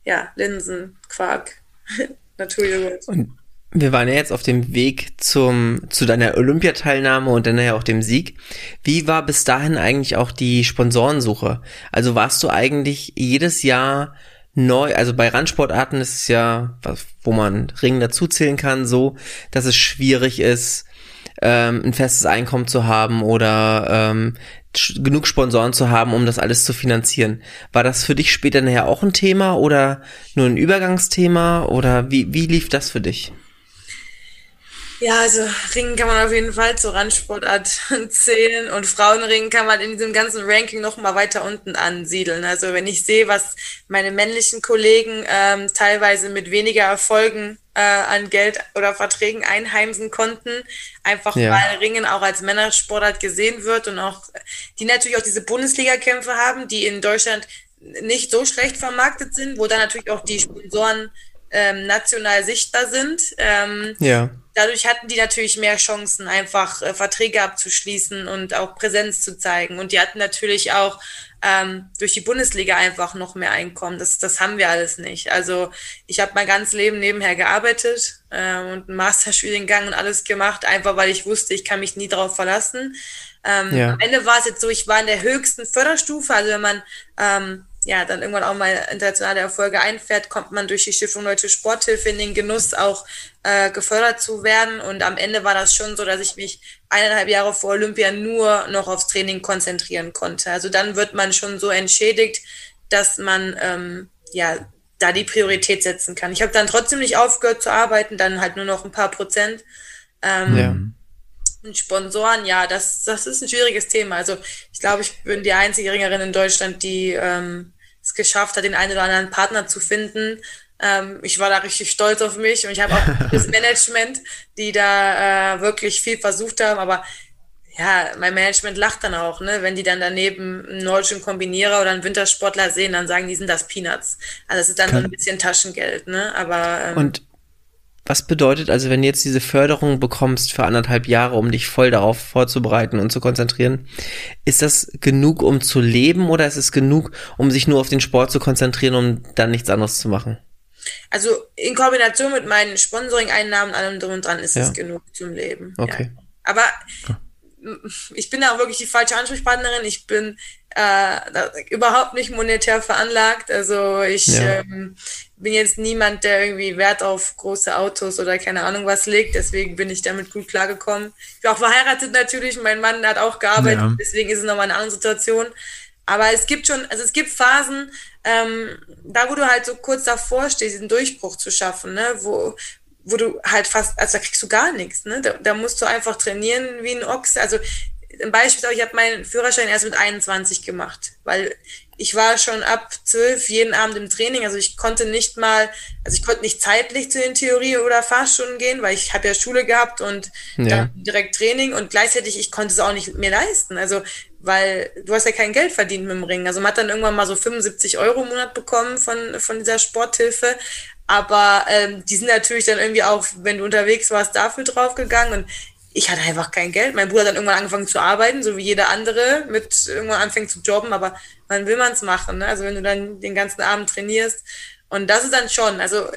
ja, Linsen, Quark, *laughs* Naturjoghurt. Und wir waren ja jetzt auf dem Weg zum, zu deiner Olympiateilnahme und dann ja auch dem Sieg. Wie war bis dahin eigentlich auch die Sponsorensuche? Also warst du eigentlich jedes Jahr neu, also bei Randsportarten ist es ja, wo man Ringen dazuzählen kann, so, dass es schwierig ist, ähm, ein festes Einkommen zu haben oder ähm, genug Sponsoren zu haben, um das alles zu finanzieren. War das für dich später nachher auch ein Thema oder nur ein Übergangsthema oder wie, wie lief das für dich? Ja, also Ringen kann man auf jeden Fall zur Randsportart *laughs* zählen und Frauenringen kann man in diesem ganzen Ranking noch mal weiter unten ansiedeln. Also wenn ich sehe, was meine männlichen Kollegen ähm, teilweise mit weniger Erfolgen äh, an Geld oder Verträgen einheimsen konnten, einfach ja. weil Ringen auch als Männersportart gesehen wird und auch die natürlich auch diese Bundesliga-Kämpfe haben, die in Deutschland nicht so schlecht vermarktet sind, wo dann natürlich auch die Sponsoren ähm, national sichtbar sind. Ähm, ja dadurch hatten die natürlich mehr Chancen, einfach äh, Verträge abzuschließen und auch Präsenz zu zeigen. Und die hatten natürlich auch ähm, durch die Bundesliga einfach noch mehr Einkommen. Das, das haben wir alles nicht. Also ich habe mein ganzes Leben nebenher gearbeitet äh, und einen Masterstudiengang und alles gemacht, einfach weil ich wusste, ich kann mich nie darauf verlassen. Ähm, ja. Am Ende war es jetzt so, ich war in der höchsten Förderstufe, also wenn man ähm, ja, dann irgendwann auch mal internationale Erfolge einfährt, kommt man durch die Stiftung Deutsche Sporthilfe in den Genuss, auch äh, gefördert zu werden. Und am Ende war das schon so, dass ich mich eineinhalb Jahre vor Olympia nur noch aufs Training konzentrieren konnte. Also dann wird man schon so entschädigt, dass man ähm, ja da die Priorität setzen kann. Ich habe dann trotzdem nicht aufgehört zu arbeiten, dann halt nur noch ein paar Prozent. Ähm, ja. Und Sponsoren, ja, das, das ist ein schwieriges Thema. Also ich glaube, ich bin die einzige Ringerin in Deutschland, die ähm, es geschafft hat, den einen oder anderen Partner zu finden. Ähm, ich war da richtig stolz auf mich und ich habe auch *laughs* das Management, die da äh, wirklich viel versucht haben, aber ja, mein Management lacht dann auch, ne? Wenn die dann daneben einen nordischen Kombinierer oder einen Wintersportler sehen, dann sagen die, sind das Peanuts. Also das ist dann Kann so ein bisschen Taschengeld, ne? Aber ähm, und was bedeutet also, wenn du jetzt diese Förderung bekommst für anderthalb Jahre, um dich voll darauf vorzubereiten und zu konzentrieren, ist das genug, um zu leben oder ist es genug, um sich nur auf den Sport zu konzentrieren, um dann nichts anderes zu machen? Also in Kombination mit meinen Sponsoring-Einnahmen, allem drum und dran, ist ja. es genug zum Leben. Okay. Ja. Aber ich bin da auch wirklich die falsche Ansprechpartnerin. Ich bin äh, überhaupt nicht monetär veranlagt. Also ich ja. ähm, bin jetzt niemand, der irgendwie Wert auf große Autos oder keine Ahnung was legt. Deswegen bin ich damit gut klargekommen. Ich bin auch verheiratet natürlich. Mein Mann hat auch gearbeitet. Ja. Deswegen ist es nochmal eine andere Situation. Aber es gibt schon, also es gibt Phasen, ähm, da wo du halt so kurz davor stehst, diesen Durchbruch zu schaffen, ne, wo, wo du halt fast, also da kriegst du gar nichts, ne? Da, da musst du einfach trainieren wie ein Ochs. Also ein Beispiel, ich habe meinen Führerschein erst mit 21 gemacht, weil ich war schon ab zwölf jeden Abend im Training. Also ich konnte nicht mal, also ich konnte nicht zeitlich zu den Theorie- oder Fahrstunden gehen, weil ich habe ja Schule gehabt und ja. direkt Training und gleichzeitig ich konnte es auch nicht mehr leisten. Also weil du hast ja kein Geld verdient mit dem Ring. Also man hat dann irgendwann mal so 75 Euro im Monat bekommen von, von dieser Sporthilfe. Aber ähm, die sind natürlich dann irgendwie auch, wenn du unterwegs warst, dafür draufgegangen. Und ich hatte einfach kein Geld. Mein Bruder hat dann irgendwann angefangen zu arbeiten, so wie jeder andere, mit irgendwann anfängt zu jobben, aber wann will man es machen? Ne? Also wenn du dann den ganzen Abend trainierst. Und das ist dann schon, also,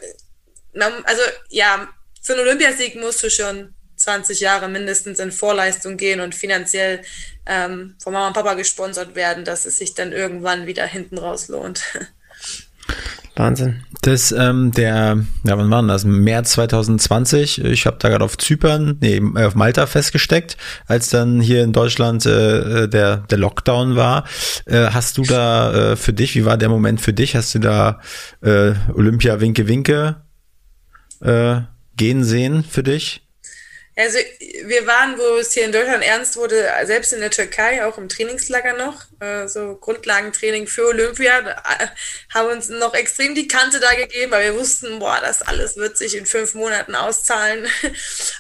also ja, für einen Olympiasieg musst du schon 20 Jahre mindestens in Vorleistung gehen und finanziell ähm, von Mama und Papa gesponsert werden, dass es sich dann irgendwann wieder hinten raus lohnt. *laughs* Wahnsinn. Das, ähm, der, ja, wann war das? März 2020. Ich habe da gerade auf Zypern, nee, äh, auf Malta festgesteckt, als dann hier in Deutschland äh, äh, der, der Lockdown war. Äh, hast du da äh, für dich, wie war der Moment für dich? Hast du da äh, Olympia Winke Winke äh, gehen sehen für dich? Also wir waren, wo es hier in Deutschland ernst wurde, selbst in der Türkei, auch im Trainingslager noch, äh, so Grundlagentraining für Olympia, da, äh, haben uns noch extrem die Kante da gegeben, weil wir wussten, boah, das alles wird sich in fünf Monaten auszahlen.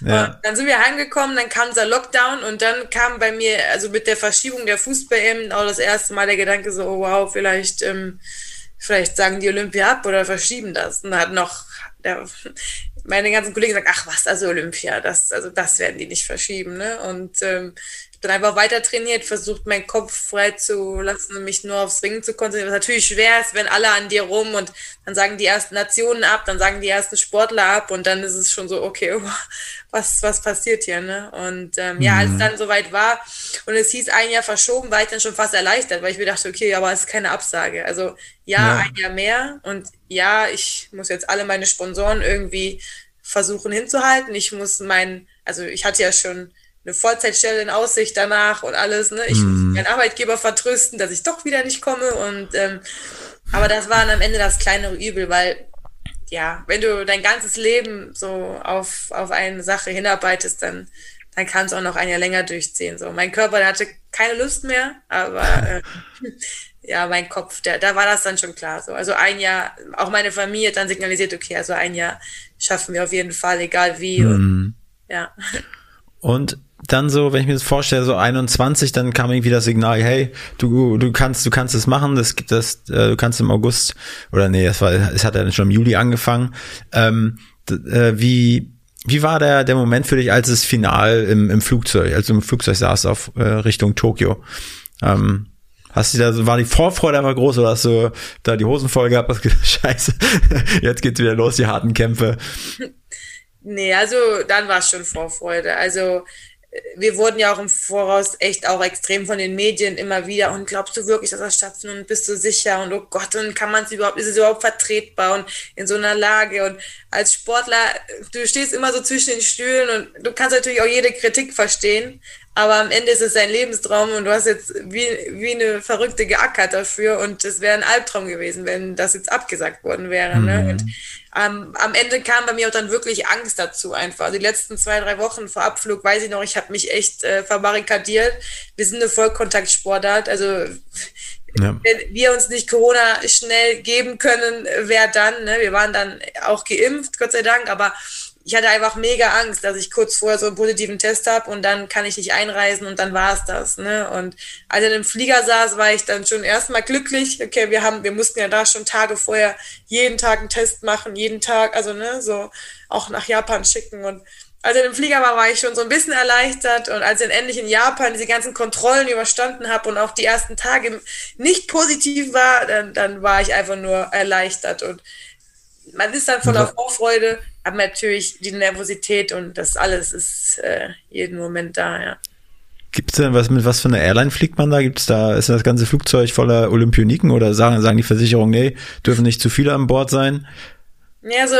Ja. dann sind wir heimgekommen, dann kam der Lockdown und dann kam bei mir, also mit der Verschiebung der Fußball-EM auch das erste Mal der Gedanke so, oh, wow, vielleicht, ähm, vielleicht sagen die Olympia ab oder verschieben das. Und hat noch der, meine ganzen Kollegen sagen, ach was, also Olympia, das, also das werden die nicht verschieben, ne? Und ähm, ich bin einfach weiter trainiert, versucht meinen Kopf frei zu lassen und mich nur aufs Ringen zu konzentrieren. Was natürlich schwer ist, wenn alle an dir rum und dann sagen die ersten Nationen ab, dann sagen die ersten Sportler ab und dann ist es schon so, okay, *laughs* was, was passiert hier, ne? Und ähm, mhm. ja, als es mhm. dann soweit war und es hieß ein Jahr verschoben, war ich dann schon fast erleichtert, weil ich mir dachte, okay, aber es ist keine Absage. Also ja, ja, ein Jahr mehr und ja, ich muss jetzt alle meine Sponsoren irgendwie versuchen hinzuhalten. Ich muss mein, also ich hatte ja schon eine Vollzeitstelle in Aussicht danach und alles, ne? Ich mm. muss meinen Arbeitgeber vertrösten, dass ich doch wieder nicht komme und ähm, aber das war dann am Ende das kleinere Übel, weil ja, wenn du dein ganzes Leben so auf, auf eine Sache hinarbeitest, dann, dann kann es auch noch ein Jahr länger durchziehen. So, mein Körper, der hatte keine Lust mehr, aber äh, *laughs* ja, mein Kopf, der, da war das dann schon klar. So. Also ein Jahr, auch meine Familie hat dann signalisiert, okay, also ein Jahr schaffen wir auf jeden Fall, egal wie. Mhm. Und, ja. Und dann so, wenn ich mir das vorstelle, so 21, dann kam irgendwie das Signal, hey, du, du kannst, du kannst es machen, das, das, äh, du kannst im August, oder nee, das war, es hat ja schon im Juli angefangen. Ähm, äh, wie, wie war der, der Moment für dich, als es final im, im Flugzeug, als du im Flugzeug saß auf äh, Richtung Tokio? Ähm, Hast du da, war die Vorfreude einfach groß oder hast du da die Hosen voll gehabt? Was *laughs* Scheiße, jetzt geht's wieder los, die harten Kämpfe. Nee, also dann war es schon Vorfreude. Also wir wurden ja auch im Voraus echt auch extrem von den Medien immer wieder. Und glaubst du wirklich, dass das stattfindet? Und bist du sicher? Und oh Gott, und kann man es überhaupt, ist es überhaupt vertretbar? Und in so einer Lage? Und als Sportler, du stehst immer so zwischen den Stühlen und du kannst natürlich auch jede Kritik verstehen, aber am Ende ist es dein Lebenstraum und du hast jetzt wie, wie eine Verrückte geackert dafür und es wäre ein Albtraum gewesen, wenn das jetzt abgesagt worden wäre. Ne? Mhm. Ne? Und ähm, am Ende kam bei mir auch dann wirklich Angst dazu einfach. Die letzten zwei, drei Wochen vor Abflug, weiß ich noch, ich habe mich echt äh, verbarrikadiert. Wir sind eine Vollkontaktsportart, also ja. wenn wir uns nicht Corona schnell geben können, wer dann? Ne? Wir waren dann auch geimpft, Gott sei Dank, aber ich hatte einfach mega Angst, dass ich kurz vorher so einen positiven Test habe und dann kann ich nicht einreisen und dann war es das. Ne? Und als ich in dem Flieger saß, war ich dann schon erstmal glücklich. Okay, wir haben, wir mussten ja da schon Tage vorher jeden Tag einen Test machen, jeden Tag, also ne, so auch nach Japan schicken. Und als ich im Flieger war, war ich schon so ein bisschen erleichtert. Und als ich dann endlich in Japan diese ganzen Kontrollen überstanden habe und auch die ersten Tage nicht positiv war, dann, dann war ich einfach nur erleichtert. Und man ist dann voller Vorfreude aber natürlich die Nervosität und das alles ist äh, jeden Moment da, ja. Gibt es denn was mit was für einer Airline fliegt man da? Gibt es da, ist das ganze Flugzeug voller Olympioniken oder sagen, sagen die Versicherung, nee, dürfen nicht zu viele an Bord sein? Ja, also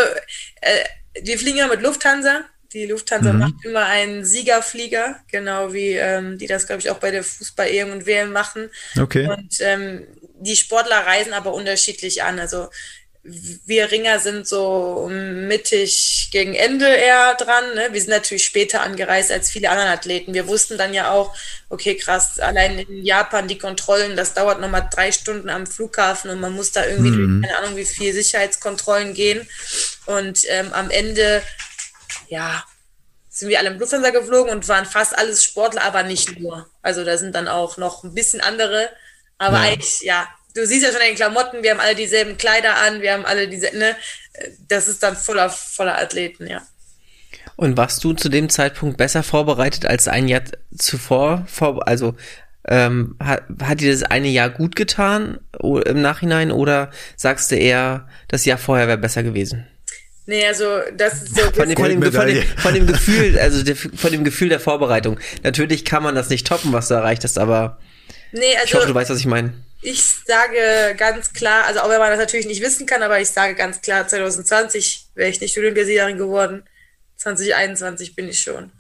äh, wir fliegen ja mit Lufthansa. Die Lufthansa mhm. macht immer einen Siegerflieger, genau wie ähm, die das, glaube ich, auch bei der Fußball-EM und WM machen. Okay. Und ähm, die Sportler reisen aber unterschiedlich an. Also wir Ringer sind so mittig gegen Ende eher dran. Ne? Wir sind natürlich später angereist als viele andere Athleten. Wir wussten dann ja auch, okay, krass, allein in Japan die Kontrollen, das dauert nochmal drei Stunden am Flughafen und man muss da irgendwie mhm. keine Ahnung, wie viel Sicherheitskontrollen gehen. Und ähm, am Ende, ja, sind wir alle im Lufthansa geflogen und waren fast alles Sportler, aber nicht nur. Also da sind dann auch noch ein bisschen andere. Aber ja. eigentlich, ja, du siehst ja schon an den Klamotten, wir haben alle dieselben Kleider an, wir haben alle diese, ne, das ist dann voller, voller Athleten, ja. Und warst du zu dem Zeitpunkt besser vorbereitet als ein Jahr zuvor? Also ähm, hat, hat dir das eine Jahr gut getan im Nachhinein oder sagst du eher, das Jahr vorher wäre besser gewesen? Nee, also das ist so *laughs* von, dem, von, dem, von, dem, von dem Gefühl, also der, von dem Gefühl der Vorbereitung. Natürlich kann man das nicht toppen, was du erreicht hast, aber nee, also, ich hoffe, du weißt, was ich meine. Ich sage ganz klar, also auch wenn man das natürlich nicht wissen kann, aber ich sage ganz klar, 2020 wäre ich nicht Olympiasiegerin geworden. 2021 bin ich schon.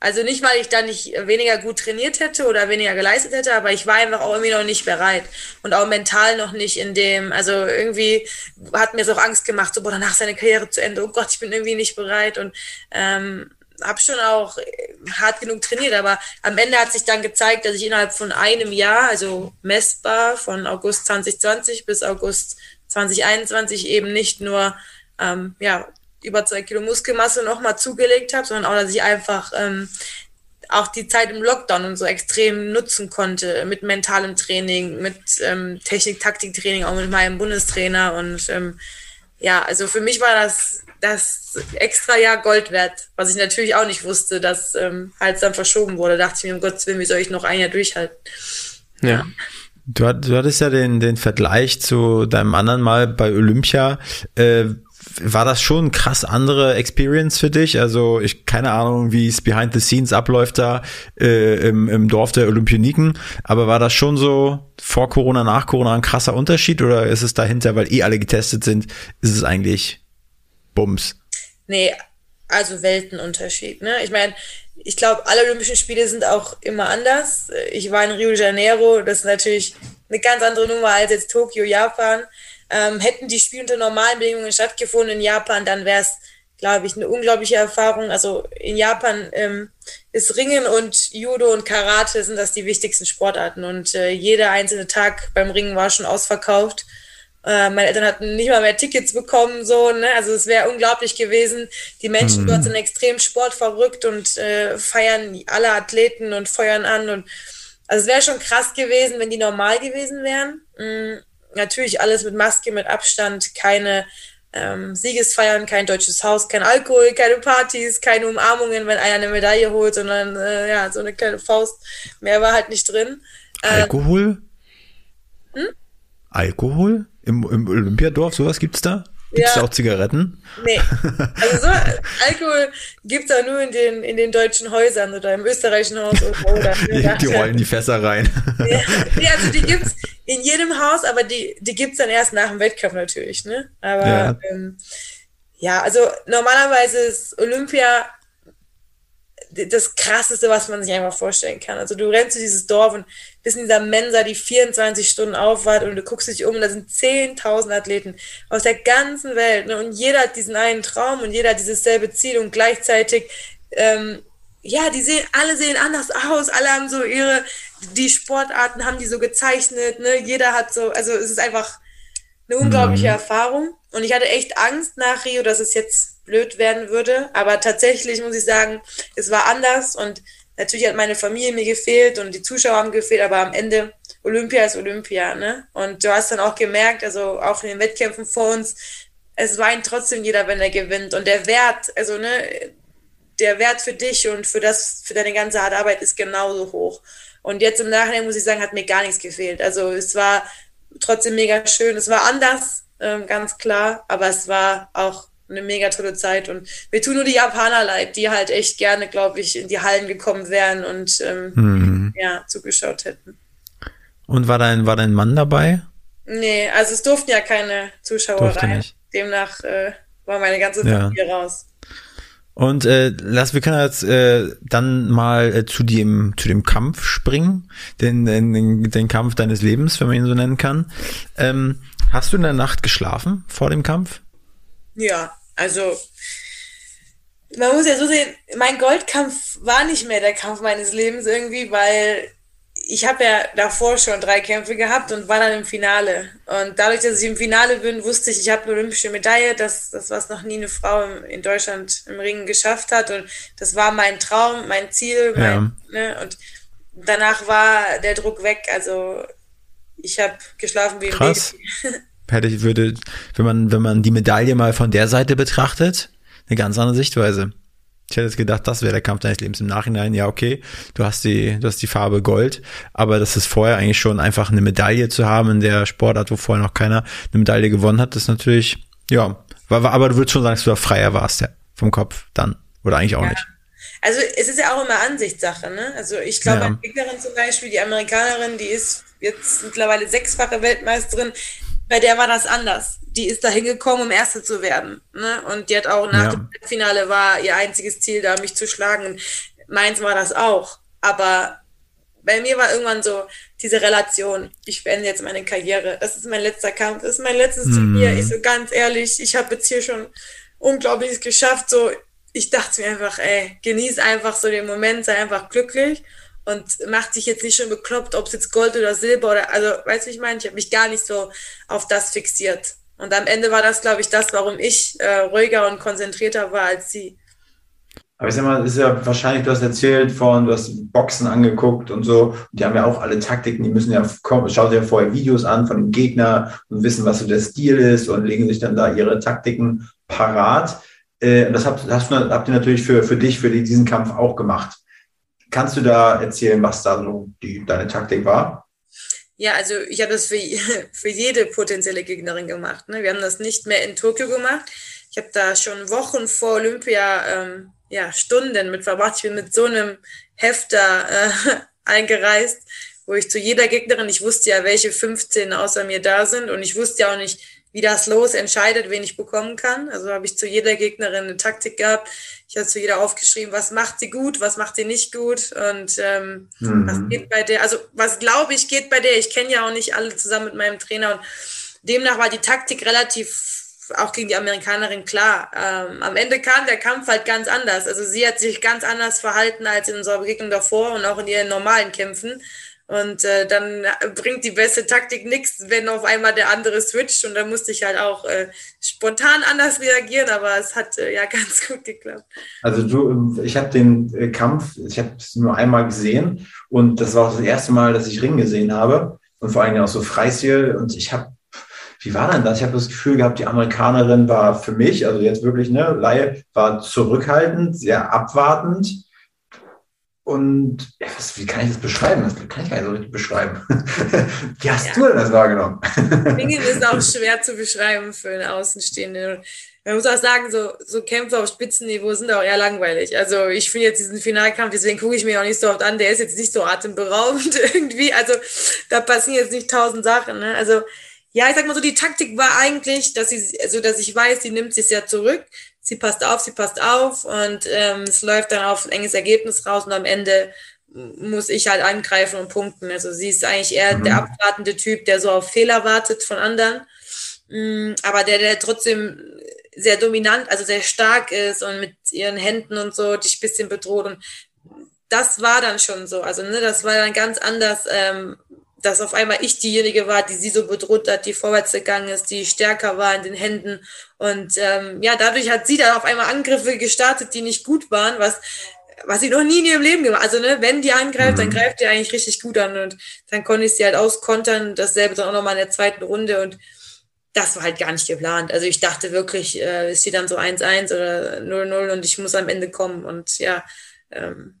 Also nicht, weil ich da nicht weniger gut trainiert hätte oder weniger geleistet hätte, aber ich war einfach auch irgendwie noch nicht bereit und auch mental noch nicht in dem, also irgendwie hat mir es auch Angst gemacht, so, boah, danach seine Karriere zu Ende, oh Gott, ich bin irgendwie nicht bereit und ähm, habe schon auch hart genug trainiert, aber am Ende hat sich dann gezeigt, dass ich innerhalb von einem Jahr, also messbar von August 2020 bis August 2021 eben nicht nur ähm, ja, über zwei Kilo Muskelmasse nochmal zugelegt habe, sondern auch, dass ich einfach ähm, auch die Zeit im Lockdown und so extrem nutzen konnte mit mentalem Training, mit ähm, Technik-Taktik-Training, auch mit meinem Bundestrainer. Und ähm, ja, also für mich war das das extra Jahr Gold wert, was ich natürlich auch nicht wusste, dass ähm, halt dann verschoben wurde. Da dachte ich mir, um Gottes Willen, wie soll ich noch ein Jahr durchhalten? Ja. Du, du hattest ja den, den Vergleich zu deinem anderen Mal bei Olympia. Äh, war das schon krass andere Experience für dich? Also ich keine Ahnung, wie es behind the scenes abläuft da äh, im, im Dorf der Olympioniken, aber war das schon so vor Corona, nach Corona ein krasser Unterschied oder ist es dahinter, weil eh alle getestet sind, ist es eigentlich Bums? Nee, also Weltenunterschied. Ne? Ich meine, ich glaube, alle Olympischen Spiele sind auch immer anders. Ich war in Rio de Janeiro, das ist natürlich eine ganz andere Nummer als jetzt Tokio, Japan. Ähm, hätten die Spiele unter normalen Bedingungen stattgefunden in Japan, dann wäre es, glaube ich, eine unglaubliche Erfahrung. Also in Japan ähm, ist Ringen und Judo und Karate sind das die wichtigsten Sportarten und äh, jeder einzelne Tag beim Ringen war schon ausverkauft. Äh, meine Eltern hatten nicht mal mehr Tickets bekommen, so, ne? Also es wäre unglaublich gewesen. Die Menschen mhm. dort sind extrem sportverrückt und äh, feiern alle Athleten und feuern an und also es wäre schon krass gewesen, wenn die normal gewesen wären. Mhm natürlich alles mit Maske, mit Abstand, keine ähm, Siegesfeiern, kein deutsches Haus, kein Alkohol, keine Partys, keine Umarmungen, wenn einer eine Medaille holt, sondern äh, ja, so eine kleine Faust. Mehr war halt nicht drin. Ähm, Alkohol? Hm? Alkohol? Im, Im Olympiadorf, sowas gibt's da? Gibt es ja. auch Zigaretten? Nee. Also so Alkohol gibt es da nur in den, in den deutschen Häusern oder im österreichischen Haus oder, oder *laughs* die, die rollen die Fässer rein. Ja, *laughs* nee, also die gibt's in jedem Haus, aber die, die gibt's dann erst nach dem Wettkampf natürlich, ne? Aber ja, ähm, ja also normalerweise ist Olympia das krasseste, was man sich einfach vorstellen kann. Also du rennst durch dieses Dorf und bist in dieser Mensa, die 24 Stunden aufwart und du guckst dich um und da sind 10.000 Athleten aus der ganzen Welt. Ne? Und jeder hat diesen einen Traum und jeder hat dieses selbe Ziel und gleichzeitig, ähm, ja, die sehen, alle sehen anders aus, alle haben so ihre, die Sportarten haben die so gezeichnet, ne? Jeder hat so, also es ist einfach eine unglaubliche mhm. Erfahrung. Und ich hatte echt Angst nach Rio, dass es jetzt blöd werden würde. Aber tatsächlich muss ich sagen, es war anders und natürlich hat meine Familie mir gefehlt und die Zuschauer haben gefehlt, aber am Ende Olympia ist Olympia, ne? Und du hast dann auch gemerkt, also auch in den Wettkämpfen vor uns, es weint trotzdem jeder, wenn er gewinnt. Und der Wert, also ne, der Wert für dich und für das, für deine ganze harte Arbeit ist genauso hoch. Und jetzt im Nachhinein muss ich sagen, hat mir gar nichts gefehlt. Also es war trotzdem mega schön. Es war anders, ähm, ganz klar, aber es war auch eine mega tolle Zeit und wir tun nur die Japaner leid, die halt echt gerne, glaube ich, in die Hallen gekommen wären und ähm, mhm. ja, zugeschaut hätten. Und war dein, war dein Mann dabei? Nee, also es durften ja keine Zuschauer rein. Demnach äh, war meine ganze Familie ja. raus. Und äh, lass, wir können jetzt äh, dann mal äh, zu dem zu dem Kampf springen, den, den den Kampf deines Lebens, wenn man ihn so nennen kann. Ähm, hast du in der Nacht geschlafen vor dem Kampf? Ja, also man muss ja so sehen, mein Goldkampf war nicht mehr der Kampf meines Lebens irgendwie, weil ich habe ja davor schon drei Kämpfe gehabt und war dann im Finale. Und dadurch, dass ich im Finale bin, wusste ich, ich habe eine olympische Medaille, das, das was noch nie eine Frau in Deutschland im Ringen geschafft hat. Und das war mein Traum, mein Ziel. Mein, ja. ne? Und danach war der Druck weg. Also ich habe geschlafen wie ein Krass. Baby. *laughs* hätte ich, würde, wenn man, wenn man die Medaille mal von der Seite betrachtet, eine ganz andere Sichtweise. Ich hätte jetzt gedacht, das wäre der Kampf deines Lebens im Nachhinein. Ja, okay, du hast die, du hast die Farbe Gold, aber das ist vorher eigentlich schon einfach eine Medaille zu haben in der Sportart, wo vorher noch keiner eine Medaille gewonnen hat, das ist natürlich, ja, war, aber du würdest schon sagen, dass du da freier warst, ja, vom Kopf dann. Oder eigentlich auch ja. nicht. Also es ist ja auch immer Ansichtssache, ne? Also ich glaube, ja. Gegnerin zum Beispiel, die Amerikanerin, die ist jetzt mittlerweile sechsfache Weltmeisterin, bei der war das anders. Die ist da hingekommen, um Erste zu werden. Ne? Und die hat auch nach ja. dem Finale war ihr einziges Ziel, da mich zu schlagen. Und meins war das auch. Aber bei mir war irgendwann so diese Relation, ich beende jetzt meine Karriere. Das ist mein letzter Kampf, das ist mein letztes mhm. Turnier. Ich so ganz ehrlich, ich habe jetzt hier schon Unglaubliches geschafft. So, ich dachte mir einfach, ey, genieß einfach so den Moment, sei einfach glücklich und macht sich jetzt nicht schon bekloppt, ob es jetzt Gold oder Silber oder, also, weißt du, ich meine, ich habe mich gar nicht so auf das fixiert. Und am Ende war das, glaube ich, das, warum ich äh, ruhiger und konzentrierter war als sie. Aber ich sag mal, ist ja wahrscheinlich, du hast erzählt von, du hast Boxen angeguckt und so. Und die haben ja auch alle Taktiken, die müssen ja, sich ja vorher Videos an von dem Gegner und wissen, was so der Stil ist und legen sich dann da ihre Taktiken parat. Äh, das habt, hast, habt ihr natürlich für, für dich, für diesen Kampf auch gemacht. Kannst du da erzählen, was da so die, deine Taktik war? Ja, also ich habe das für, *laughs* für jede potenzielle Gegnerin gemacht. Ne? Wir haben das nicht mehr in Tokio gemacht. Ich habe da schon Wochen vor Olympia ähm, ja, Stunden mit verbracht. Ich bin mit so einem Hefter äh, *laughs* eingereist, wo ich zu jeder Gegnerin, ich wusste ja, welche 15 außer mir da sind und ich wusste ja auch nicht, wie das Los entscheidet, wen ich bekommen kann. Also habe ich zu jeder Gegnerin eine Taktik gehabt. Ich habe zu jeder aufgeschrieben, was macht sie gut, was macht sie nicht gut und ähm, mhm. was geht bei der. Also was glaube ich geht bei der. Ich kenne ja auch nicht alle zusammen mit meinem Trainer und demnach war die Taktik relativ auch gegen die Amerikanerin klar. Ähm, am Ende kam der Kampf halt ganz anders. Also sie hat sich ganz anders verhalten als in unserer Begegnung davor und auch in ihren normalen Kämpfen. Und äh, dann bringt die beste Taktik nichts, wenn auf einmal der andere switcht. Und dann musste ich halt auch äh, spontan anders reagieren, aber es hat äh, ja *laughs* ganz gut geklappt. Also du, ich habe den äh, Kampf, ich habe es nur einmal gesehen und das war auch das erste Mal, dass ich Ring gesehen habe und vor allem auch so Freistil. Und ich habe wie war denn das? Ich habe das Gefühl gehabt, die Amerikanerin war für mich, also jetzt wirklich, ne, Laie, war zurückhaltend, sehr abwartend. Und ja, was, wie kann ich das beschreiben? Das kann ich gar nicht so richtig beschreiben. *laughs* wie hast ja. du denn das wahrgenommen? Dingen ist auch schwer zu beschreiben für einen Außenstehenden. Man muss auch sagen, so, so Kämpfe auf Spitzenniveau sind auch eher langweilig. Also ich finde jetzt diesen Finalkampf, deswegen gucke ich mir auch nicht so oft an, der ist jetzt nicht so atemberaubend *laughs* irgendwie. Also da passieren jetzt nicht tausend Sachen. Ne? Also ja, ich sag mal so, die Taktik war eigentlich, dass sie, also dass ich weiß, sie nimmt sich ja zurück, sie passt auf, sie passt auf und ähm, es läuft dann auf ein enges Ergebnis raus und am Ende muss ich halt angreifen und punkten. Also sie ist eigentlich eher mhm. der abwartende Typ, der so auf Fehler wartet von anderen, mm, aber der, der trotzdem sehr dominant, also sehr stark ist und mit ihren Händen und so dich bisschen bedroht und das war dann schon so. Also ne, das war dann ganz anders, ähm, dass auf einmal ich diejenige war, die sie so bedroht hat, die vorwärts gegangen ist, die stärker war in den Händen. Und ähm, ja, dadurch hat sie dann auf einmal Angriffe gestartet, die nicht gut waren, was was sie noch nie in ihrem Leben gemacht Also, ne, wenn die angreift, dann mhm. greift die eigentlich richtig gut an. Und dann konnte ich sie halt auskontern. Dasselbe dann auch nochmal in der zweiten Runde. Und das war halt gar nicht geplant. Also ich dachte wirklich, äh, ist sie dann so 1-1 oder 0-0 und ich muss am Ende kommen. Und ja, ähm,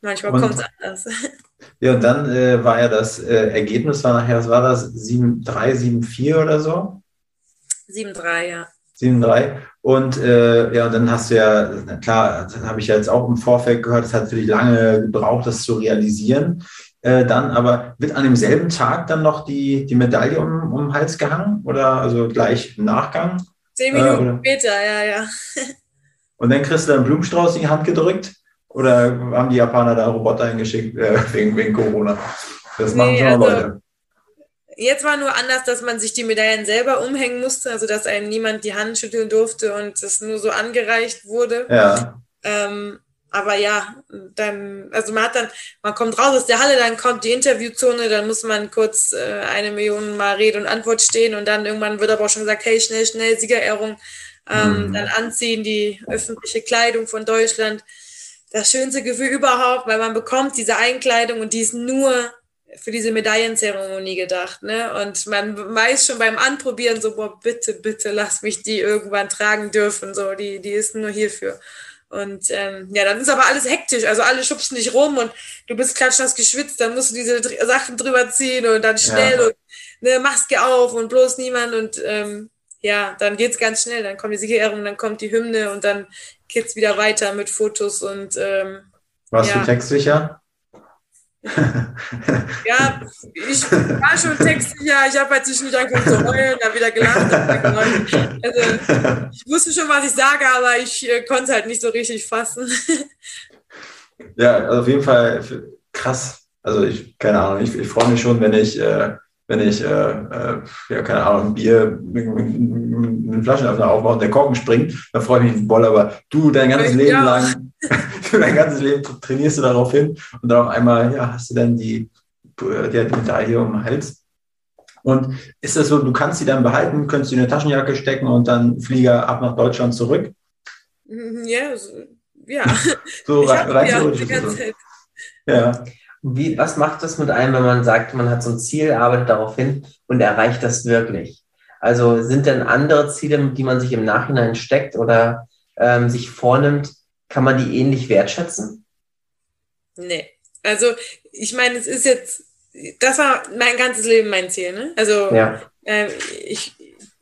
manchmal kommt es anders. *laughs* Ja, und dann äh, war ja das äh, Ergebnis, war nachher, was war das? 7-3, 7-4 oder so? 7-3, ja. 7-3. Und äh, ja, und dann hast du ja, klar, habe ich ja jetzt auch im Vorfeld gehört, es hat für dich lange gebraucht, das zu realisieren. Äh, dann aber wird an demselben Tag dann noch die, die Medaille um, um den Hals gehangen oder also gleich im Nachgang? Zehn Minuten äh, später, ja, ja. und dann kriegst du dann Blumenstrauß in die Hand gedrückt oder haben die Japaner da Roboter hingeschickt äh, wegen, wegen Corona? Das machen nee, schon also, Leute. Jetzt war nur anders, dass man sich die Medaillen selber umhängen musste, also dass einem niemand die Hand schütteln durfte und es nur so angereicht wurde. Ja. Ähm, aber ja, dann, also man hat dann, man kommt raus aus der Halle, dann kommt die Interviewzone, dann muss man kurz äh, eine Million Mal Rede und Antwort stehen und dann irgendwann wird aber auch schon gesagt, hey, schnell, schnell, Siegerehrung, ähm, mhm. dann anziehen, die öffentliche Kleidung von Deutschland das schönste Gefühl überhaupt, weil man bekommt diese Einkleidung und die ist nur für diese Medaillenzeremonie gedacht, ne? Und man weiß schon beim Anprobieren so, boah, bitte, bitte lass mich die irgendwann tragen dürfen, so, die, die ist nur hierfür. Und ähm, ja, dann ist aber alles hektisch, also alle schubsen dich rum und du bist klatschnass geschwitzt, dann musst du diese Sachen drüber ziehen und dann schnell ja. und eine Maske auf und bloß niemand und ähm, ja, dann geht's ganz schnell, dann kommt die Siegerehrung, dann kommt die Hymne und dann geht's wieder weiter mit Fotos und ähm, Warst ja. du textsicher? ja, ich war schon textsicher. Ich habe halt zwischendurch angefangen zu heulen, dann wieder gelacht. Also, ich wusste schon, was ich sage, aber ich äh, konnte es halt nicht so richtig fassen. ja, also auf jeden Fall krass. Also ich, keine Ahnung, ich, ich freue mich schon, wenn ich äh, wenn ich, äh, äh, ja, keine Ahnung, ein Bier mit Flaschenöffner aufbaue und der Korken springt, dann freue ich mich voll, aber du dein ganzes Leben ja. lang, *laughs* dein ganzes Leben trainierst du darauf hin und dann auf einmal, ja, hast du dann die, die, die Medaille um den Hals. Und ist das so, du kannst sie dann behalten, könntest du in eine Taschenjacke stecken und dann Flieger ab nach Deutschland zurück? Ja, ja. so *laughs* rein, rein theoretisch. Ja. Wie, was macht das mit einem, wenn man sagt, man hat so ein Ziel, arbeitet darauf hin und erreicht das wirklich? Also sind denn andere Ziele, die man sich im Nachhinein steckt oder ähm, sich vornimmt, kann man die ähnlich wertschätzen? Nee. Also ich meine, es ist jetzt, das war mein ganzes Leben mein Ziel. Ne? Also ja. äh, ich,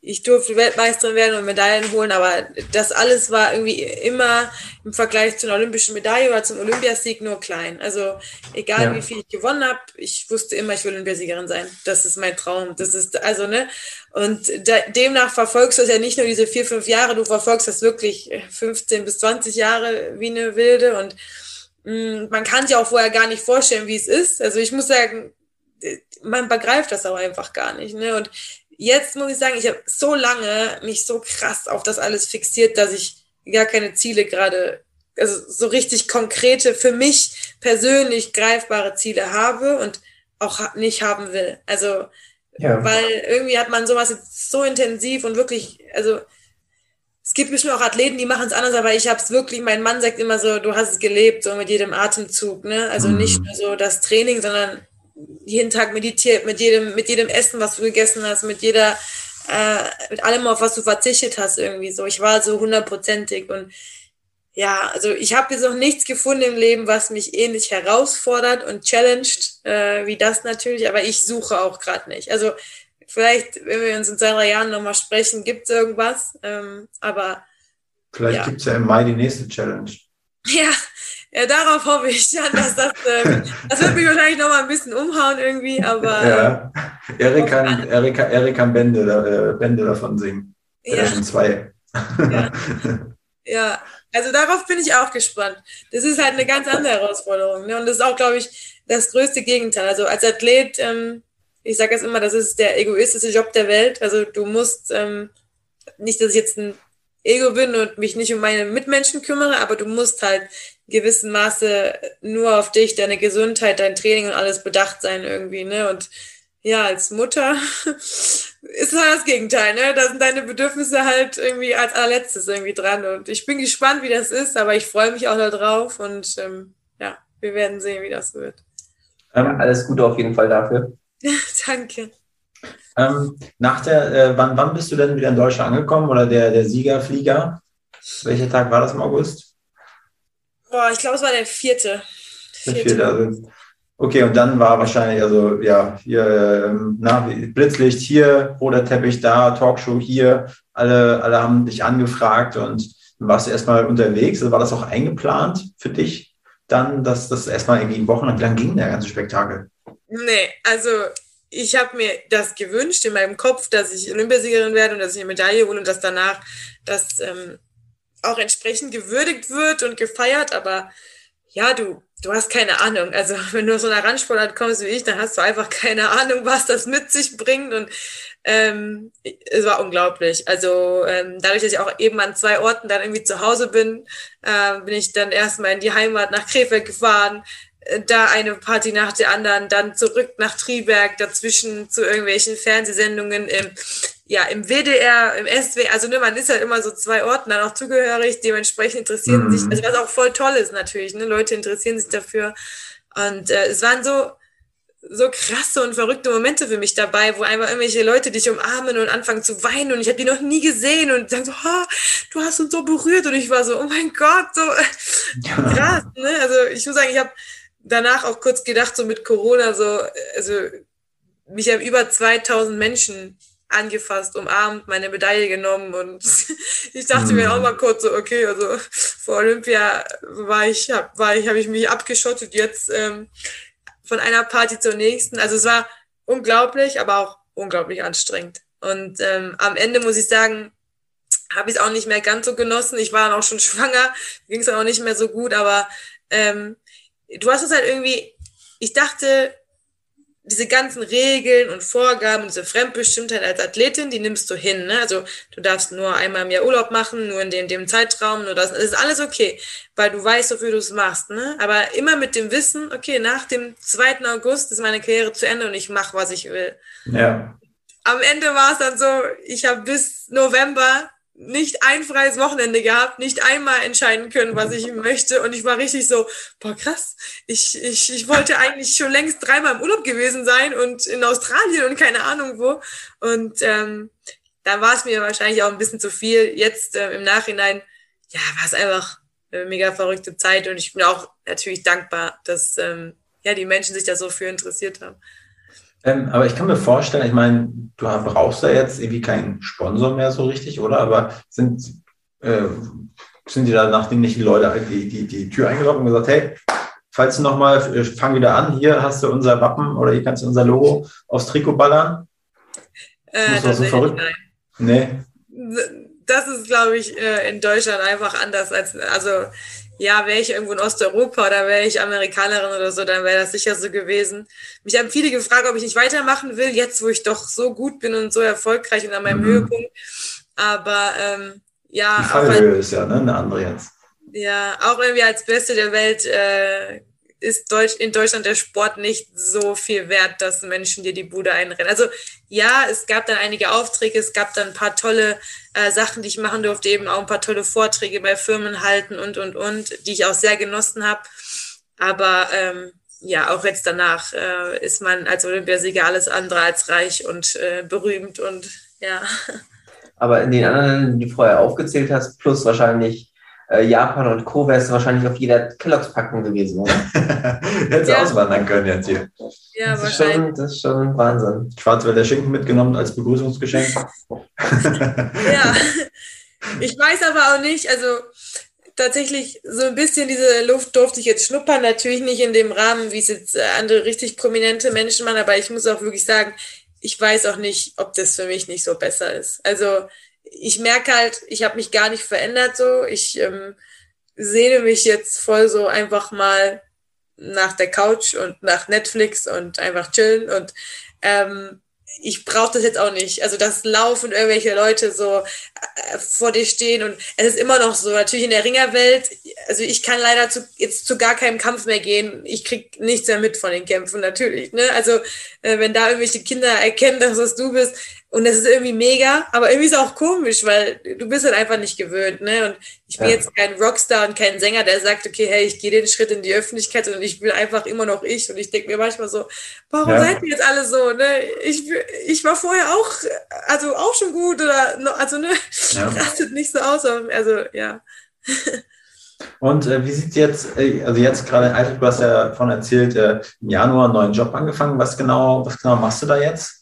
ich durfte Weltmeisterin werden und Medaillen holen, aber das alles war irgendwie immer im Vergleich zu einer olympischen Medaille oder zum Olympiasieg nur klein. Also egal ja. wie viel ich gewonnen habe, ich wusste immer, ich will Olympiasiegerin sein. Das ist mein Traum. Das ist also ne und da, demnach verfolgst du es ja nicht nur diese vier fünf Jahre, du verfolgst das wirklich 15 bis 20 Jahre wie eine Wilde und mh, mm, man kann sich auch vorher gar nicht vorstellen, wie es ist. Also ich muss sagen, man begreift das auch einfach gar nicht. Ne? Und jetzt muss ich sagen, ich habe so lange mich so krass auf das alles fixiert, dass ich gar keine Ziele gerade, also so richtig konkrete, für mich persönlich greifbare Ziele habe und auch nicht haben will. Also, ja. weil irgendwie hat man sowas jetzt so intensiv und wirklich, also es gibt bestimmt auch Athleten, die machen es anders, aber ich habe es wirklich, mein Mann sagt immer so, du hast es gelebt, so mit jedem Atemzug, ne? Also mhm. nicht nur so das Training, sondern jeden Tag meditiert, mit jedem, mit jedem Essen, was du gegessen hast, mit jeder, äh, mit allem, auf was du verzichtet hast, irgendwie so. Ich war so hundertprozentig und ja, also ich habe jetzt noch nichts gefunden im Leben, was mich ähnlich herausfordert und challenged, äh, wie das natürlich, aber ich suche auch gerade nicht. Also vielleicht, wenn wir uns in zwei, drei Jahren nochmal sprechen, gibt es irgendwas, ähm, aber Vielleicht ja. gibt es ja im Mai die nächste Challenge. *laughs* Ja, ja, darauf hoffe ich dass das, äh, das wird mich wahrscheinlich noch mal ein bisschen umhauen irgendwie, aber. Ja, Erik kann, Erik, Erik kann Bände, äh, Bände davon singen. Ja. schon zwei. Ja. *laughs* ja, also darauf bin ich auch gespannt. Das ist halt eine ganz andere Herausforderung. Ne? Und das ist auch, glaube ich, das größte Gegenteil. Also als Athlet, ähm, ich sage es immer, das ist der egoistische Job der Welt. Also du musst, ähm, nicht, dass ich jetzt ein Ego bin und mich nicht um meine Mitmenschen kümmere, aber du musst halt gewissen Maße nur auf dich, deine Gesundheit, dein Training und alles bedacht sein irgendwie, ne? Und ja, als Mutter *laughs* ist halt das Gegenteil, ne? Da sind deine Bedürfnisse halt irgendwie als allerletztes irgendwie dran. Und ich bin gespannt, wie das ist, aber ich freue mich auch darauf und ähm, ja, wir werden sehen, wie das wird. Alles Gute auf jeden Fall dafür. *laughs* Danke. Ähm, nach der, äh, wann, wann bist du denn wieder in Deutschland angekommen oder der, der Siegerflieger? Welcher Tag war das im August? Boah, ich glaube, es war der vierte. Der vierte, also. Okay, und dann war wahrscheinlich, also ja, hier, ähm, na, Blitzlicht hier, roter Teppich da, Talkshow hier, alle, alle haben dich angefragt und warst du erstmal unterwegs. Also war das auch eingeplant für dich? Dann, dass das erstmal irgendwie in Wochen, wie lange ging der ganze Spektakel? Nee, also ich habe mir das gewünscht in meinem Kopf, dass ich Olympiasiegerin werde und dass ich eine Medaille hole und dass danach das ähm, auch entsprechend gewürdigt wird und gefeiert, aber ja, du, du hast keine Ahnung. Also *laughs* wenn du so einer Randsportart kommst wie ich, dann hast du einfach keine Ahnung, was das mit sich bringt und ähm, es war unglaublich. Also ähm, dadurch, dass ich auch eben an zwei Orten dann irgendwie zu Hause bin, äh, bin ich dann erstmal in die Heimat nach Krefeld gefahren, da eine Party nach der anderen, dann zurück nach Triberg, dazwischen zu irgendwelchen Fernsehsendungen im ja, im WDR, im SW, also ne, man ist halt immer so zwei Orten dann auch zugehörig, dementsprechend interessieren mhm. sich, also was auch voll toll ist natürlich, ne, Leute interessieren sich dafür und äh, es waren so, so krasse und verrückte Momente für mich dabei, wo einfach irgendwelche Leute dich umarmen und anfangen zu weinen und ich habe die noch nie gesehen und sagen so, oh, du hast uns so berührt und ich war so, oh mein Gott, so ja. krass, ne, also ich muss sagen, ich habe danach auch kurz gedacht, so mit Corona, so, also mich haben über 2000 Menschen angefasst, umarmt, meine Medaille genommen und *laughs* ich dachte mir auch mhm. mal kurz so, okay, also vor Olympia war ich, hab, war ich, habe ich mich abgeschottet, jetzt ähm, von einer Party zur nächsten. Also es war unglaublich, aber auch unglaublich anstrengend. Und ähm, am Ende muss ich sagen, habe ich es auch nicht mehr ganz so genossen. Ich war dann auch schon *laughs* schwanger, ging es auch nicht mehr so gut, aber ähm, du hast es halt irgendwie, ich dachte, diese ganzen Regeln und Vorgaben, diese Fremdbestimmtheit als Athletin, die nimmst du hin. Ne? Also du darfst nur einmal im Jahr Urlaub machen, nur in dem, dem Zeitraum, nur das, das ist alles okay, weil du weißt, wofür du es machst. Ne? Aber immer mit dem Wissen, okay, nach dem 2. August ist meine Karriere zu Ende und ich mache, was ich will. Ja. Am Ende war es dann so, ich habe bis November nicht ein freies Wochenende gehabt, nicht einmal entscheiden können, was ich möchte. Und ich war richtig so, boah, krass. Ich, ich, ich wollte eigentlich schon längst dreimal im Urlaub gewesen sein und in Australien und keine Ahnung wo. Und ähm, da war es mir wahrscheinlich auch ein bisschen zu viel. Jetzt äh, im Nachhinein, ja, war es einfach eine mega verrückte Zeit. Und ich bin auch natürlich dankbar, dass ähm, ja, die Menschen sich da so für interessiert haben. Ähm, aber ich kann mir vorstellen, ich meine, du brauchst da jetzt irgendwie keinen Sponsor mehr so richtig, oder? Aber sind, äh, sind die da, nachdem nicht die Leute die, die, die Tür eingeloggt und gesagt, hey, falls du nochmal, äh, fang wieder an, hier hast du unser Wappen oder hier kannst du unser Logo aufs Trikot ballern? Äh, das so verrückt? Nein. Nee. Das ist, glaube ich, äh, in Deutschland einfach anders als, also ja, wäre ich irgendwo in Osteuropa oder wäre ich Amerikanerin oder so, dann wäre das sicher so gewesen. Mich haben viele gefragt, ob ich nicht weitermachen will, jetzt wo ich doch so gut bin und so erfolgreich und an meinem mhm. Höhepunkt. Aber ähm, ja. Die Fallhöhe ist ja ne, eine andere jetzt. Ja, auch irgendwie als Beste der Welt äh, ist Deutsch, in Deutschland der Sport nicht so viel wert, dass Menschen dir die Bude einrennen. Also ja, es gab dann einige Aufträge, es gab dann ein paar tolle äh, Sachen, die ich machen durfte, eben auch ein paar tolle Vorträge bei Firmen halten und, und, und, die ich auch sehr genossen habe. Aber ähm, ja, auch jetzt danach äh, ist man als Olympiasieger alles andere als reich und äh, berühmt und ja. *laughs* Aber in den anderen, die du vorher aufgezählt hast, plus wahrscheinlich äh, Japan und Co. wärst du wahrscheinlich auf jeder Kelloggs-Packung gewesen, oder? *laughs* Hättest ja. auswandern können jetzt hier. Ja, das wahrscheinlich. Ist schon, das ist schon Wahnsinn. Schwarzwälder Schinken mitgenommen als Begrüßungsgeschenk. *laughs* ja, ich weiß aber auch nicht, also tatsächlich so ein bisschen diese Luft durfte ich jetzt schnuppern, natürlich nicht in dem Rahmen, wie es jetzt äh, andere richtig prominente Menschen machen, aber ich muss auch wirklich sagen, ich weiß auch nicht, ob das für mich nicht so besser ist. Also ich merke halt, ich habe mich gar nicht verändert so. Ich ähm, sehne mich jetzt voll so einfach mal nach der Couch und nach Netflix und einfach chillen und ähm, ich brauche das jetzt auch nicht. Also das laufen irgendwelche Leute so äh, vor dir stehen und es ist immer noch so, natürlich in der Ringerwelt, also ich kann leider zu, jetzt zu gar keinem Kampf mehr gehen. Ich krieg nichts mehr mit von den Kämpfen, natürlich. Ne? Also äh, wenn da irgendwelche Kinder erkennen, dass das du bist, und das ist irgendwie mega, aber irgendwie ist es auch komisch, weil du bist halt einfach nicht gewöhnt, ne? Und ich bin ja. jetzt kein Rockstar und kein Sänger, der sagt, okay, hey, ich gehe den Schritt in die Öffentlichkeit und ich will einfach immer noch ich. Und ich denke mir manchmal so, warum ja. seid ihr jetzt alle so, ne? Ich, ich war vorher auch, also auch schon gut oder, also, ne? Ja. *laughs* Rastet nicht so aus, also, ja. Und äh, wie sieht jetzt, äh, also jetzt gerade, du hast ja davon erzählt, äh, im Januar einen neuen Job angefangen. Was genau, was genau machst du da jetzt?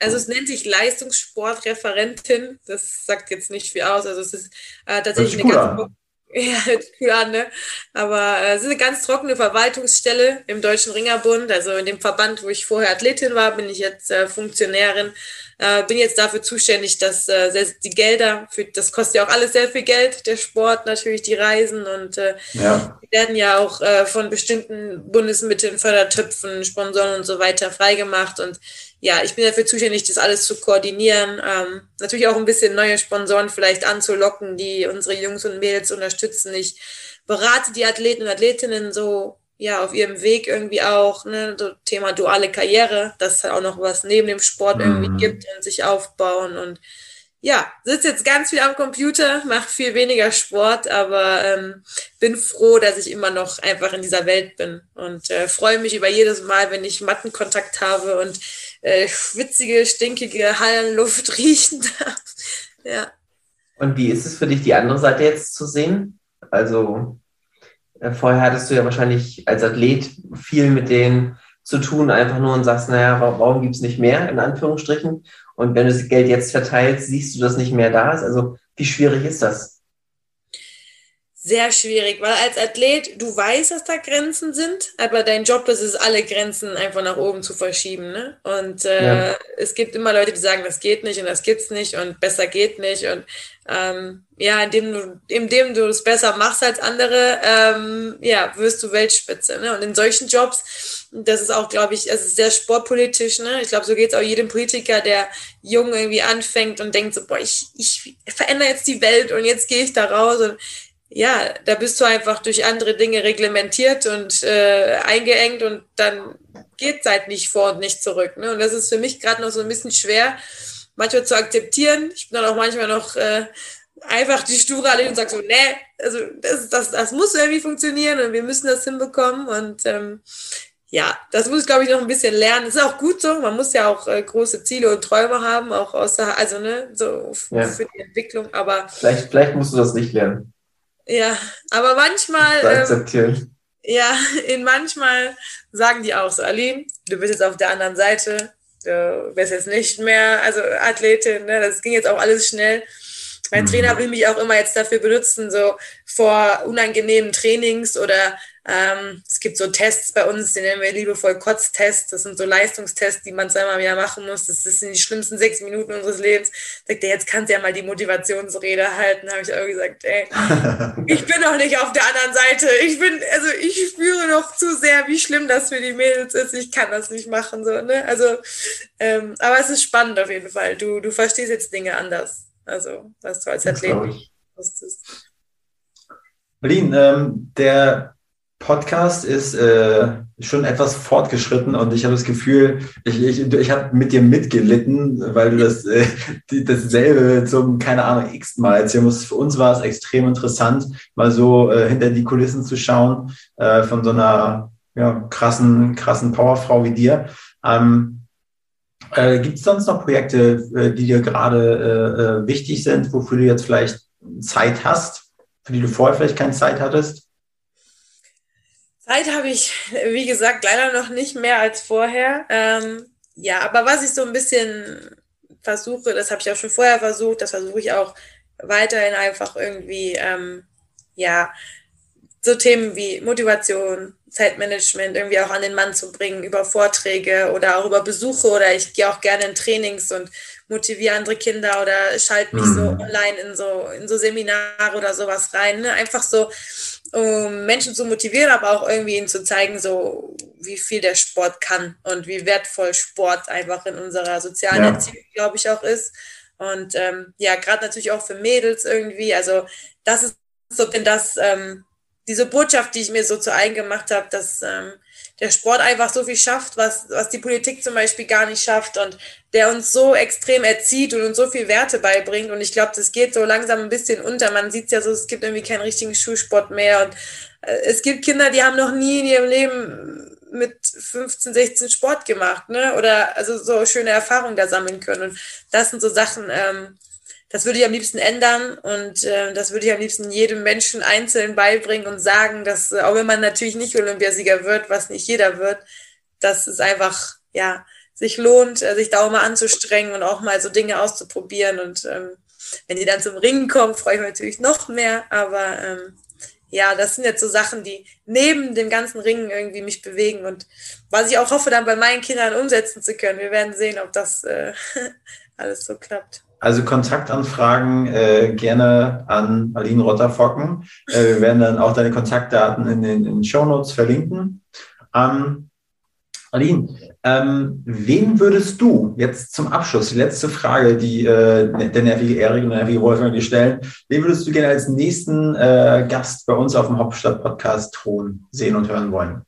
Also es nennt sich Leistungssportreferentin. Das sagt jetzt nicht viel aus. Also es ist äh, tatsächlich eine ganz an. *laughs* ja, cool an, ne? Aber äh, es ist eine ganz trockene Verwaltungsstelle im Deutschen Ringerbund. Also in dem Verband, wo ich vorher Athletin war, bin ich jetzt äh, Funktionärin. Äh, bin jetzt dafür zuständig, dass äh, die Gelder, für, das kostet ja auch alles sehr viel Geld, der Sport natürlich, die Reisen und äh, ja. die werden ja auch äh, von bestimmten Bundesmitteln, Fördertöpfen, Sponsoren und so weiter freigemacht und ja, ich bin dafür zuständig, das alles zu koordinieren. Ähm, natürlich auch ein bisschen neue Sponsoren vielleicht anzulocken, die unsere Jungs und Mädels unterstützen. Ich berate die Athleten und Athletinnen so ja auf ihrem Weg irgendwie auch, ne, so Thema duale Karriere, dass es halt auch noch was neben dem Sport irgendwie mhm. gibt und sich aufbauen und ja, sitze jetzt ganz viel am Computer, mache viel weniger Sport, aber ähm, bin froh, dass ich immer noch einfach in dieser Welt bin und äh, freue mich über jedes Mal, wenn ich Mattenkontakt habe und äh, schwitzige, stinkige Hallenluft *laughs* riechen darf. ja. Und wie ist es für dich, die andere Seite jetzt zu sehen? Also äh, vorher hattest du ja wahrscheinlich als Athlet viel mit denen zu tun, einfach nur und sagst, naja, warum, gibt es nicht mehr, in Anführungsstrichen? Und wenn du das Geld jetzt verteilst, siehst du das nicht mehr da ist. Also wie schwierig ist das? Sehr schwierig, weil als Athlet, du weißt, dass da Grenzen sind, aber dein Job ist es, alle Grenzen einfach nach oben zu verschieben. Ne? Und äh, ja. es gibt immer Leute, die sagen, das geht nicht und das gibt's nicht und besser geht nicht. Und ähm, ja, indem du, indem du es besser machst als andere, ähm, ja, wirst du Weltspitze. Ne? Und in solchen Jobs, das ist auch, glaube ich, es ist sehr sportpolitisch. Ne? Ich glaube, so geht es auch jedem Politiker, der jung irgendwie anfängt und denkt so, boah, ich, ich verändere jetzt die Welt und jetzt gehe ich da raus. Und ja, da bist du einfach durch andere Dinge reglementiert und äh, eingeengt und dann geht es halt nicht vor und nicht zurück. Ne? Und das ist für mich gerade noch so ein bisschen schwer, manchmal zu akzeptieren. Ich bin dann auch manchmal noch äh, einfach die Sture alle und sage so, nee, also das, das, das muss irgendwie funktionieren und wir müssen das hinbekommen. Und ähm, ja, das muss ich, glaube ich, noch ein bisschen lernen. Das ist auch gut so. Man muss ja auch äh, große Ziele und Träume haben, auch außer, also ne, so ja. für die Entwicklung. Aber vielleicht, vielleicht musst du das nicht lernen. Ja, aber manchmal. Ähm, akzeptieren. Ähm, ja, *laughs* in manchmal sagen die auch so, Ali, du bist jetzt auf der anderen Seite, du bist jetzt nicht mehr, also Athletin, ne? das ging jetzt auch alles schnell. Mein mhm. Trainer will mich auch immer jetzt dafür benutzen, so vor unangenehmen Trainings oder ähm, es gibt so Tests bei uns, die nennen wir liebevoll Kotztests. Das sind so Leistungstests, die man zweimal im Jahr machen muss. Das sind die schlimmsten sechs Minuten unseres Lebens. Sagt er, jetzt kannst du ja mal die Motivationsrede halten. Habe ich auch gesagt, ey, *laughs* ich bin noch nicht auf der anderen Seite. Ich bin, also ich spüre noch zu sehr, wie schlimm das für die Mädels ist. Ich kann das nicht machen. So, ne? Also, ähm, aber es ist spannend auf jeden Fall. Du, du verstehst jetzt Dinge anders. Also, was du als Athlet wusstest. Berlin, ähm, der Podcast ist äh, schon etwas fortgeschritten und ich habe das Gefühl, ich, ich, ich habe mit dir mitgelitten, weil du das äh, die, dasselbe zum, keine Ahnung, x Mal erzählen musst. Für uns war es extrem interessant, mal so äh, hinter die Kulissen zu schauen äh, von so einer ja, krassen, krassen Powerfrau wie dir. Ähm, äh, Gibt es sonst noch Projekte, äh, die dir gerade äh, äh, wichtig sind, wofür du jetzt vielleicht Zeit hast, für die du vorher vielleicht keine Zeit hattest? Zeit habe ich, wie gesagt, leider noch nicht mehr als vorher. Ähm, ja, aber was ich so ein bisschen versuche, das habe ich auch schon vorher versucht, das versuche ich auch weiterhin einfach irgendwie, ähm, ja, so Themen wie Motivation, Zeitmanagement irgendwie auch an den Mann zu bringen über Vorträge oder auch über Besuche oder ich gehe auch gerne in Trainings und motiviere andere Kinder oder schalte mich mhm. so online in so, in so Seminare oder sowas rein. Ne? Einfach so, um Menschen zu motivieren, aber auch irgendwie ihnen zu zeigen, so wie viel der Sport kann und wie wertvoll Sport einfach in unserer sozialen ja. Erziehung, glaube ich, auch ist. Und ähm, ja, gerade natürlich auch für Mädels irgendwie. Also das ist so das, ähm, diese Botschaft, die ich mir so zu eigen gemacht habe, dass ähm, der Sport einfach so viel schafft, was, was die Politik zum Beispiel gar nicht schafft und der uns so extrem erzieht und uns so viel Werte beibringt. Und ich glaube, das geht so langsam ein bisschen unter. Man sieht es ja so, es gibt irgendwie keinen richtigen Schulsport mehr. Und äh, es gibt Kinder, die haben noch nie in ihrem Leben mit 15, 16 Sport gemacht, ne? Oder also so schöne Erfahrungen da sammeln können. Und das sind so Sachen, ähm, das würde ich am liebsten ändern und äh, das würde ich am liebsten jedem Menschen einzeln beibringen und sagen, dass, äh, auch wenn man natürlich nicht Olympiasieger wird, was nicht jeder wird, dass es einfach, ja, sich lohnt, äh, sich da auch mal anzustrengen und auch mal so Dinge auszuprobieren. Und ähm, wenn die dann zum Ringen kommen, freue ich mich natürlich noch mehr. Aber ähm, ja, das sind jetzt so Sachen, die neben dem ganzen Ringen irgendwie mich bewegen und was ich auch hoffe, dann bei meinen Kindern umsetzen zu können. Wir werden sehen, ob das äh, *laughs* alles so klappt. Also Kontaktanfragen äh, gerne an Aline Rotterfocken. Äh, wir werden dann auch deine Kontaktdaten in den, in den Show Notes verlinken. Ähm, Aline, ähm, wen würdest du jetzt zum Abschluss, die letzte Frage, die äh, der nervige Erik und der nervige Wolfgang dir stellen, wen würdest du gerne als nächsten äh, Gast bei uns auf dem Hauptstadt-Podcast sehen und hören wollen?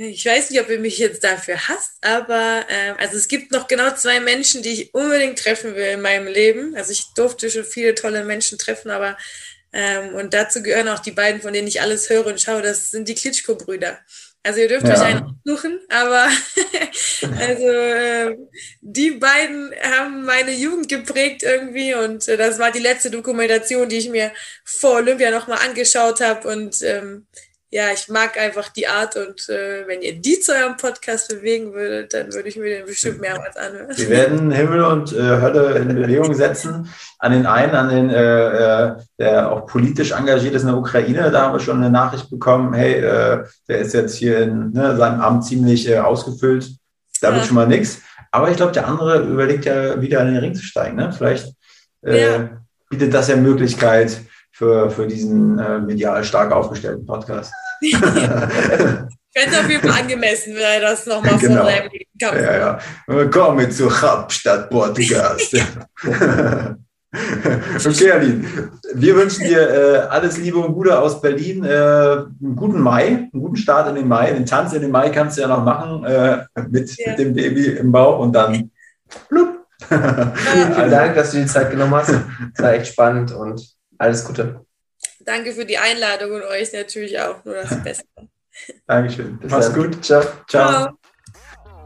Ich weiß nicht, ob ihr mich jetzt dafür hasst, aber äh, also es gibt noch genau zwei Menschen, die ich unbedingt treffen will in meinem Leben. Also ich durfte schon viele tolle Menschen treffen, aber ähm, und dazu gehören auch die beiden, von denen ich alles höre und schaue. Das sind die Klitschko-Brüder. Also ihr dürft ja. euch einen suchen, aber *laughs* also äh, die beiden haben meine Jugend geprägt irgendwie und äh, das war die letzte Dokumentation, die ich mir vor Olympia nochmal angeschaut habe und ähm, ja, ich mag einfach die Art und äh, wenn ihr die zu eurem Podcast bewegen würdet, dann würde ich mir den bestimmt mehrmals anhören. Wir werden Himmel und äh, Hölle in Bewegung setzen. An den einen, an den, äh, äh, der auch politisch engagiert ist in der Ukraine, da haben wir schon eine Nachricht bekommen, hey, äh, der ist jetzt hier in ne, seinem Amt ziemlich äh, ausgefüllt. Da ja. wird schon mal nichts. Aber ich glaube, der andere überlegt ja wieder in den Ring zu steigen. Ne? Vielleicht ja. bietet das ja Möglichkeit, für, für diesen äh, medial stark aufgestellten Podcast. *laughs* Könnte auf jeden Fall angemessen, wenn er das nochmal genau. vor seinem Kampf Ja, ja. Willkommen zur Hauptstadt Podcast. *laughs* okay, Aline. Wir wünschen dir äh, alles Liebe und Gute aus Berlin. Äh, einen guten Mai, einen guten Start in den Mai. Den Tanz in den Mai kannst du ja noch machen äh, mit, ja. mit dem Baby im Bauch und dann *laughs* blub. Vielen Dank, dass du die Zeit genommen hast. Das war echt spannend und alles Gute. Danke für die Einladung und euch natürlich auch nur das Beste. *laughs* Dankeschön. Bis Mach's gut. Ciao. Ciao.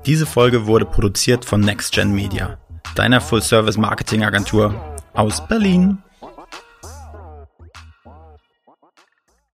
Diese Folge wurde produziert von NextGen Media, deiner Full-Service-Marketing-Agentur aus Berlin.